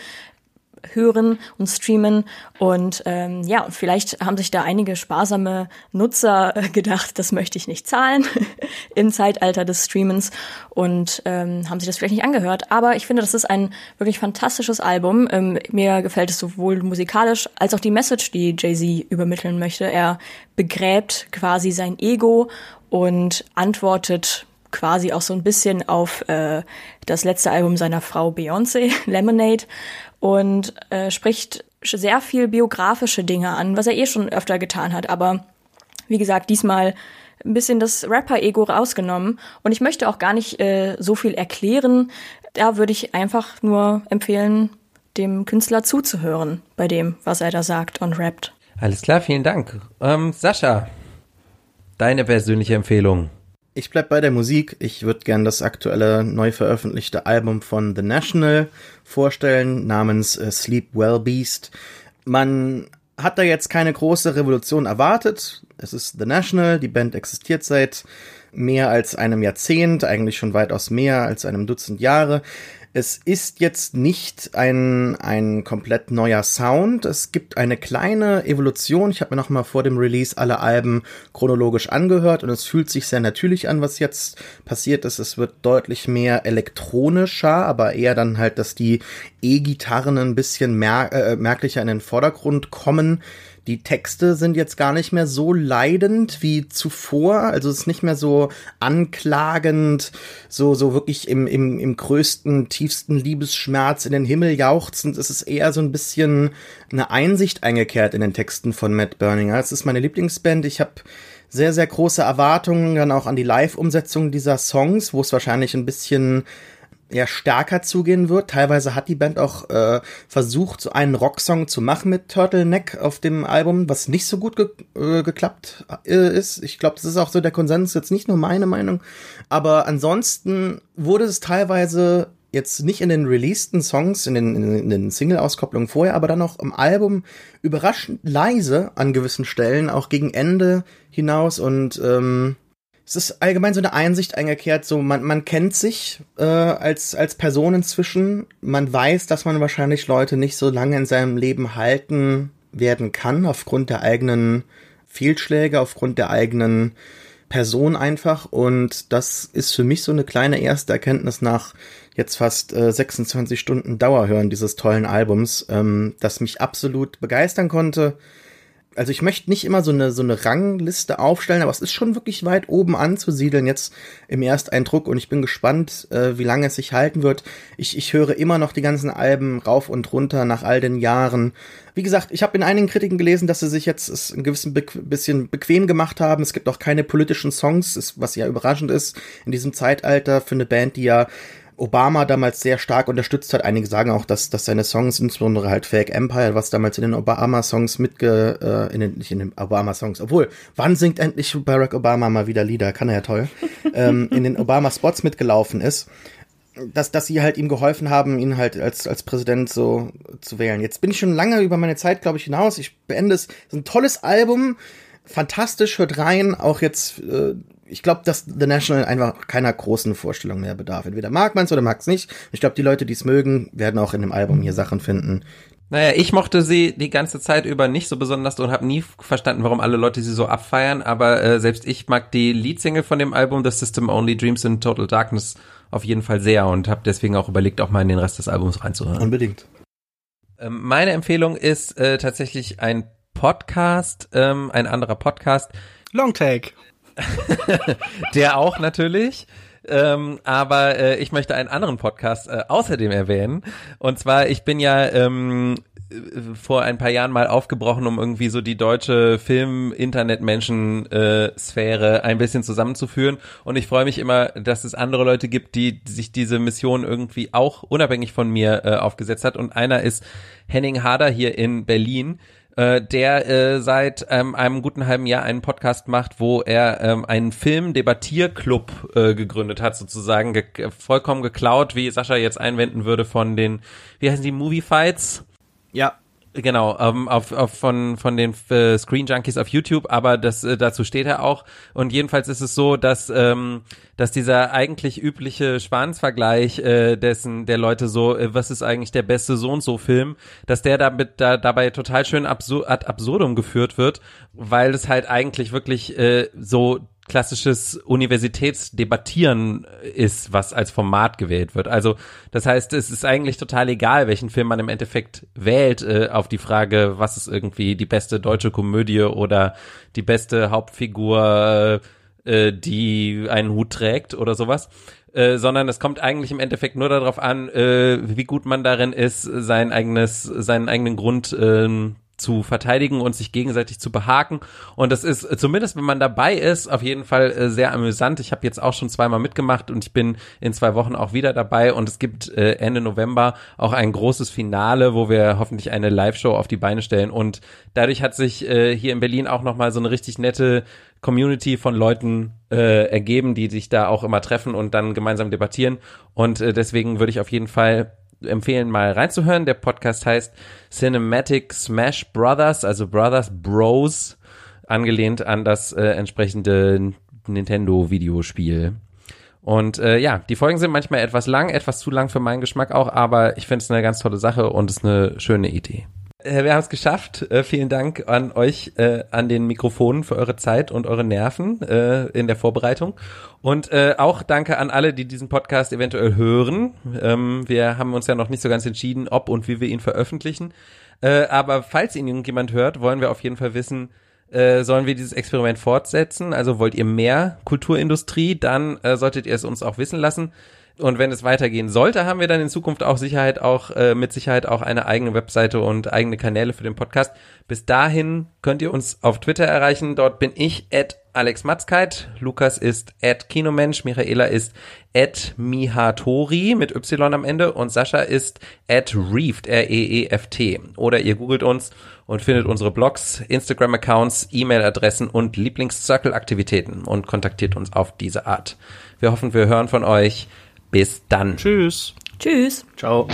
hören und streamen. Und ähm, ja, vielleicht haben sich da einige sparsame Nutzer äh, gedacht, das möchte ich nicht zahlen im Zeitalter des Streamens und ähm, haben sich das vielleicht nicht angehört. Aber ich finde, das ist ein wirklich fantastisches Album. Ähm, mir gefällt es sowohl musikalisch als auch die Message, die Jay-Z übermitteln möchte. Er begräbt quasi sein Ego und antwortet quasi auch so ein bisschen auf äh, das letzte Album seiner Frau Beyoncé, Lemonade und äh, spricht sehr viel biografische Dinge an, was er eh schon öfter getan hat. Aber wie gesagt, diesmal ein bisschen das Rapper-Ego rausgenommen. Und ich möchte auch gar nicht äh, so viel erklären. Da würde ich einfach nur empfehlen, dem Künstler zuzuhören bei dem, was er da sagt und rappt. Alles klar, vielen Dank. Ähm, Sascha, deine persönliche Empfehlung. Ich bleib bei der Musik. Ich würde gern das aktuelle neu veröffentlichte Album von The National vorstellen, namens äh, Sleep Well Beast. Man hat da jetzt keine große Revolution erwartet. Es ist The National, die Band existiert seit mehr als einem Jahrzehnt, eigentlich schon weitaus mehr als einem Dutzend Jahre. Es ist jetzt nicht ein, ein komplett neuer Sound. Es gibt eine kleine Evolution. Ich habe mir noch mal vor dem Release alle Alben chronologisch angehört und es fühlt sich sehr natürlich an, was jetzt passiert ist. Es wird deutlich mehr elektronischer, aber eher dann halt, dass die E-Gitarren ein bisschen mer äh, merklicher in den Vordergrund kommen. Die Texte sind jetzt gar nicht mehr so leidend wie zuvor. Also es ist nicht mehr so anklagend, so, so wirklich im, im, im größten, tiefsten Liebesschmerz in den Himmel jauchzend. Es ist eher so ein bisschen eine Einsicht eingekehrt in den Texten von Matt Berninger. Es ist meine Lieblingsband. Ich habe sehr, sehr große Erwartungen dann auch an die Live-Umsetzung dieser Songs, wo es wahrscheinlich ein bisschen ja stärker zugehen wird. Teilweise hat die Band auch äh, versucht, so einen Rocksong zu machen mit Turtleneck auf dem Album, was nicht so gut ge äh, geklappt äh, ist. Ich glaube, das ist auch so der Konsens, jetzt nicht nur meine Meinung. Aber ansonsten wurde es teilweise jetzt nicht in den releaseden Songs, in den, in den Single-Auskopplungen vorher, aber dann auch im Album überraschend leise an gewissen Stellen, auch gegen Ende hinaus und ähm, es ist allgemein so eine Einsicht eingekehrt, so man, man kennt sich äh, als, als Person inzwischen. Man weiß, dass man wahrscheinlich Leute nicht so lange in seinem Leben halten werden kann, aufgrund der eigenen Fehlschläge, aufgrund der eigenen Person einfach. Und das ist für mich so eine kleine erste Erkenntnis nach jetzt fast äh, 26 Stunden Dauerhören dieses tollen Albums, ähm, das mich absolut begeistern konnte also ich möchte nicht immer so eine, so eine Rangliste aufstellen, aber es ist schon wirklich weit oben anzusiedeln jetzt im Ersteindruck und ich bin gespannt, äh, wie lange es sich halten wird. Ich, ich höre immer noch die ganzen Alben rauf und runter nach all den Jahren. Wie gesagt, ich habe in einigen Kritiken gelesen, dass sie sich jetzt ein gewissen Be bisschen bequem gemacht haben. Es gibt auch keine politischen Songs, was ja überraschend ist in diesem Zeitalter für eine Band, die ja Obama damals sehr stark unterstützt hat. Einige sagen auch, dass, dass seine Songs, insbesondere halt Fake Empire, was damals in den Obama-Songs mitge, äh, in den, nicht in den Obama-Songs, obwohl, wann singt endlich Barack Obama mal wieder Lieder? Kann er ja toll. ähm, in den Obama-Spots mitgelaufen ist. Dass, dass sie halt ihm geholfen haben, ihn halt als, als Präsident so zu wählen. Jetzt bin ich schon lange über meine Zeit, glaube ich, hinaus. Ich beende es. Es ist ein tolles Album. Fantastisch, hört rein. Auch jetzt, äh, ich glaube, dass The National einfach keiner großen Vorstellung mehr bedarf. Entweder mag man es oder mag es nicht. Ich glaube, die Leute, die es mögen, werden auch in dem Album hier Sachen finden. Naja, ich mochte sie die ganze Zeit über nicht so besonders und habe nie verstanden, warum alle Leute sie so abfeiern, aber äh, selbst ich mag die Leadsingle von dem Album, The System Only Dreams in Total Darkness, auf jeden Fall sehr und habe deswegen auch überlegt, auch mal in den Rest des Albums reinzuhören. Unbedingt. Ähm, meine Empfehlung ist äh, tatsächlich ein Podcast, ähm, ein anderer Podcast. Long Take. der auch natürlich. Ähm, aber äh, ich möchte einen anderen Podcast äh, außerdem erwähnen. Und zwar, ich bin ja ähm, vor ein paar Jahren mal aufgebrochen, um irgendwie so die deutsche Film-Internet-Menschen-Sphäre ein bisschen zusammenzuführen. Und ich freue mich immer, dass es andere Leute gibt, die sich diese Mission irgendwie auch unabhängig von mir äh, aufgesetzt hat. Und einer ist Henning Harder hier in Berlin äh, der äh, seit ähm, einem guten halben Jahr einen Podcast macht, wo er ähm, einen Film-Debattierclub äh, gegründet hat, sozusagen ge vollkommen geklaut, wie Sascha jetzt einwenden würde von den, wie heißen die, Movie Fights? Ja, Genau, ähm, auf, auf von von den äh, Screen Junkies auf YouTube, aber das äh, dazu steht er auch. Und jedenfalls ist es so, dass ähm, dass dieser eigentlich übliche Schwanzvergleich äh, dessen der Leute so, äh, was ist eigentlich der beste so und so Film, dass der damit da dabei total schön absur ad absurdum geführt wird, weil es halt eigentlich wirklich äh, so klassisches Universitätsdebattieren ist, was als Format gewählt wird. Also das heißt, es ist eigentlich total egal, welchen Film man im Endeffekt wählt, äh, auf die Frage, was ist irgendwie die beste deutsche Komödie oder die beste Hauptfigur, äh, die einen Hut trägt oder sowas. Äh, sondern es kommt eigentlich im Endeffekt nur darauf an, äh, wie gut man darin ist, sein eigenes, seinen eigenen Grund ähm, zu verteidigen und sich gegenseitig zu behaken. Und das ist äh, zumindest, wenn man dabei ist, auf jeden Fall äh, sehr amüsant. Ich habe jetzt auch schon zweimal mitgemacht und ich bin in zwei Wochen auch wieder dabei. Und es gibt äh, Ende November auch ein großes Finale, wo wir hoffentlich eine Live-Show auf die Beine stellen. Und dadurch hat sich hier in Berlin auch nochmal so eine richtig nette Community von Leuten äh, ergeben, die sich da auch immer treffen und dann gemeinsam debattieren. Und äh, deswegen würde ich auf jeden Fall empfehlen, mal reinzuhören. Der Podcast heißt Cinematic Smash Brothers, also Brothers Bros, angelehnt an das äh, entsprechende Nintendo-Videospiel. Und äh, ja, die Folgen sind manchmal etwas lang, etwas zu lang für meinen Geschmack auch, aber ich finde es eine ganz tolle Sache und es ist eine schöne Idee. Wir haben es geschafft. Äh, vielen Dank an euch äh, an den Mikrofonen für eure Zeit und eure Nerven äh, in der Vorbereitung. Und äh, auch danke an alle, die diesen Podcast eventuell hören. Ähm, wir haben uns ja noch nicht so ganz entschieden, ob und wie wir ihn veröffentlichen. Äh, aber falls ihn irgendjemand hört, wollen wir auf jeden Fall wissen, äh, sollen wir dieses Experiment fortsetzen? Also wollt ihr mehr Kulturindustrie? Dann solltet ihr es uns auch wissen lassen. Und wenn es weitergehen sollte, haben wir dann in Zukunft auch Sicherheit auch äh, mit Sicherheit auch eine eigene Webseite und eigene Kanäle für den Podcast. Bis dahin könnt ihr uns auf Twitter erreichen. Dort bin ich at Alex Matzkeit, Lukas ist at Kinomensch, Michaela ist at Mihatori mit Y am Ende und Sascha ist at Reeft, R-E-E-F-T. Oder ihr googelt uns und findet unsere Blogs, Instagram-Accounts, E-Mail-Adressen und Lieblings-Circle-Aktivitäten und kontaktiert uns auf diese Art. Wir hoffen, wir hören von euch. Bis dann. Tschüss. Tschüss. Ciao.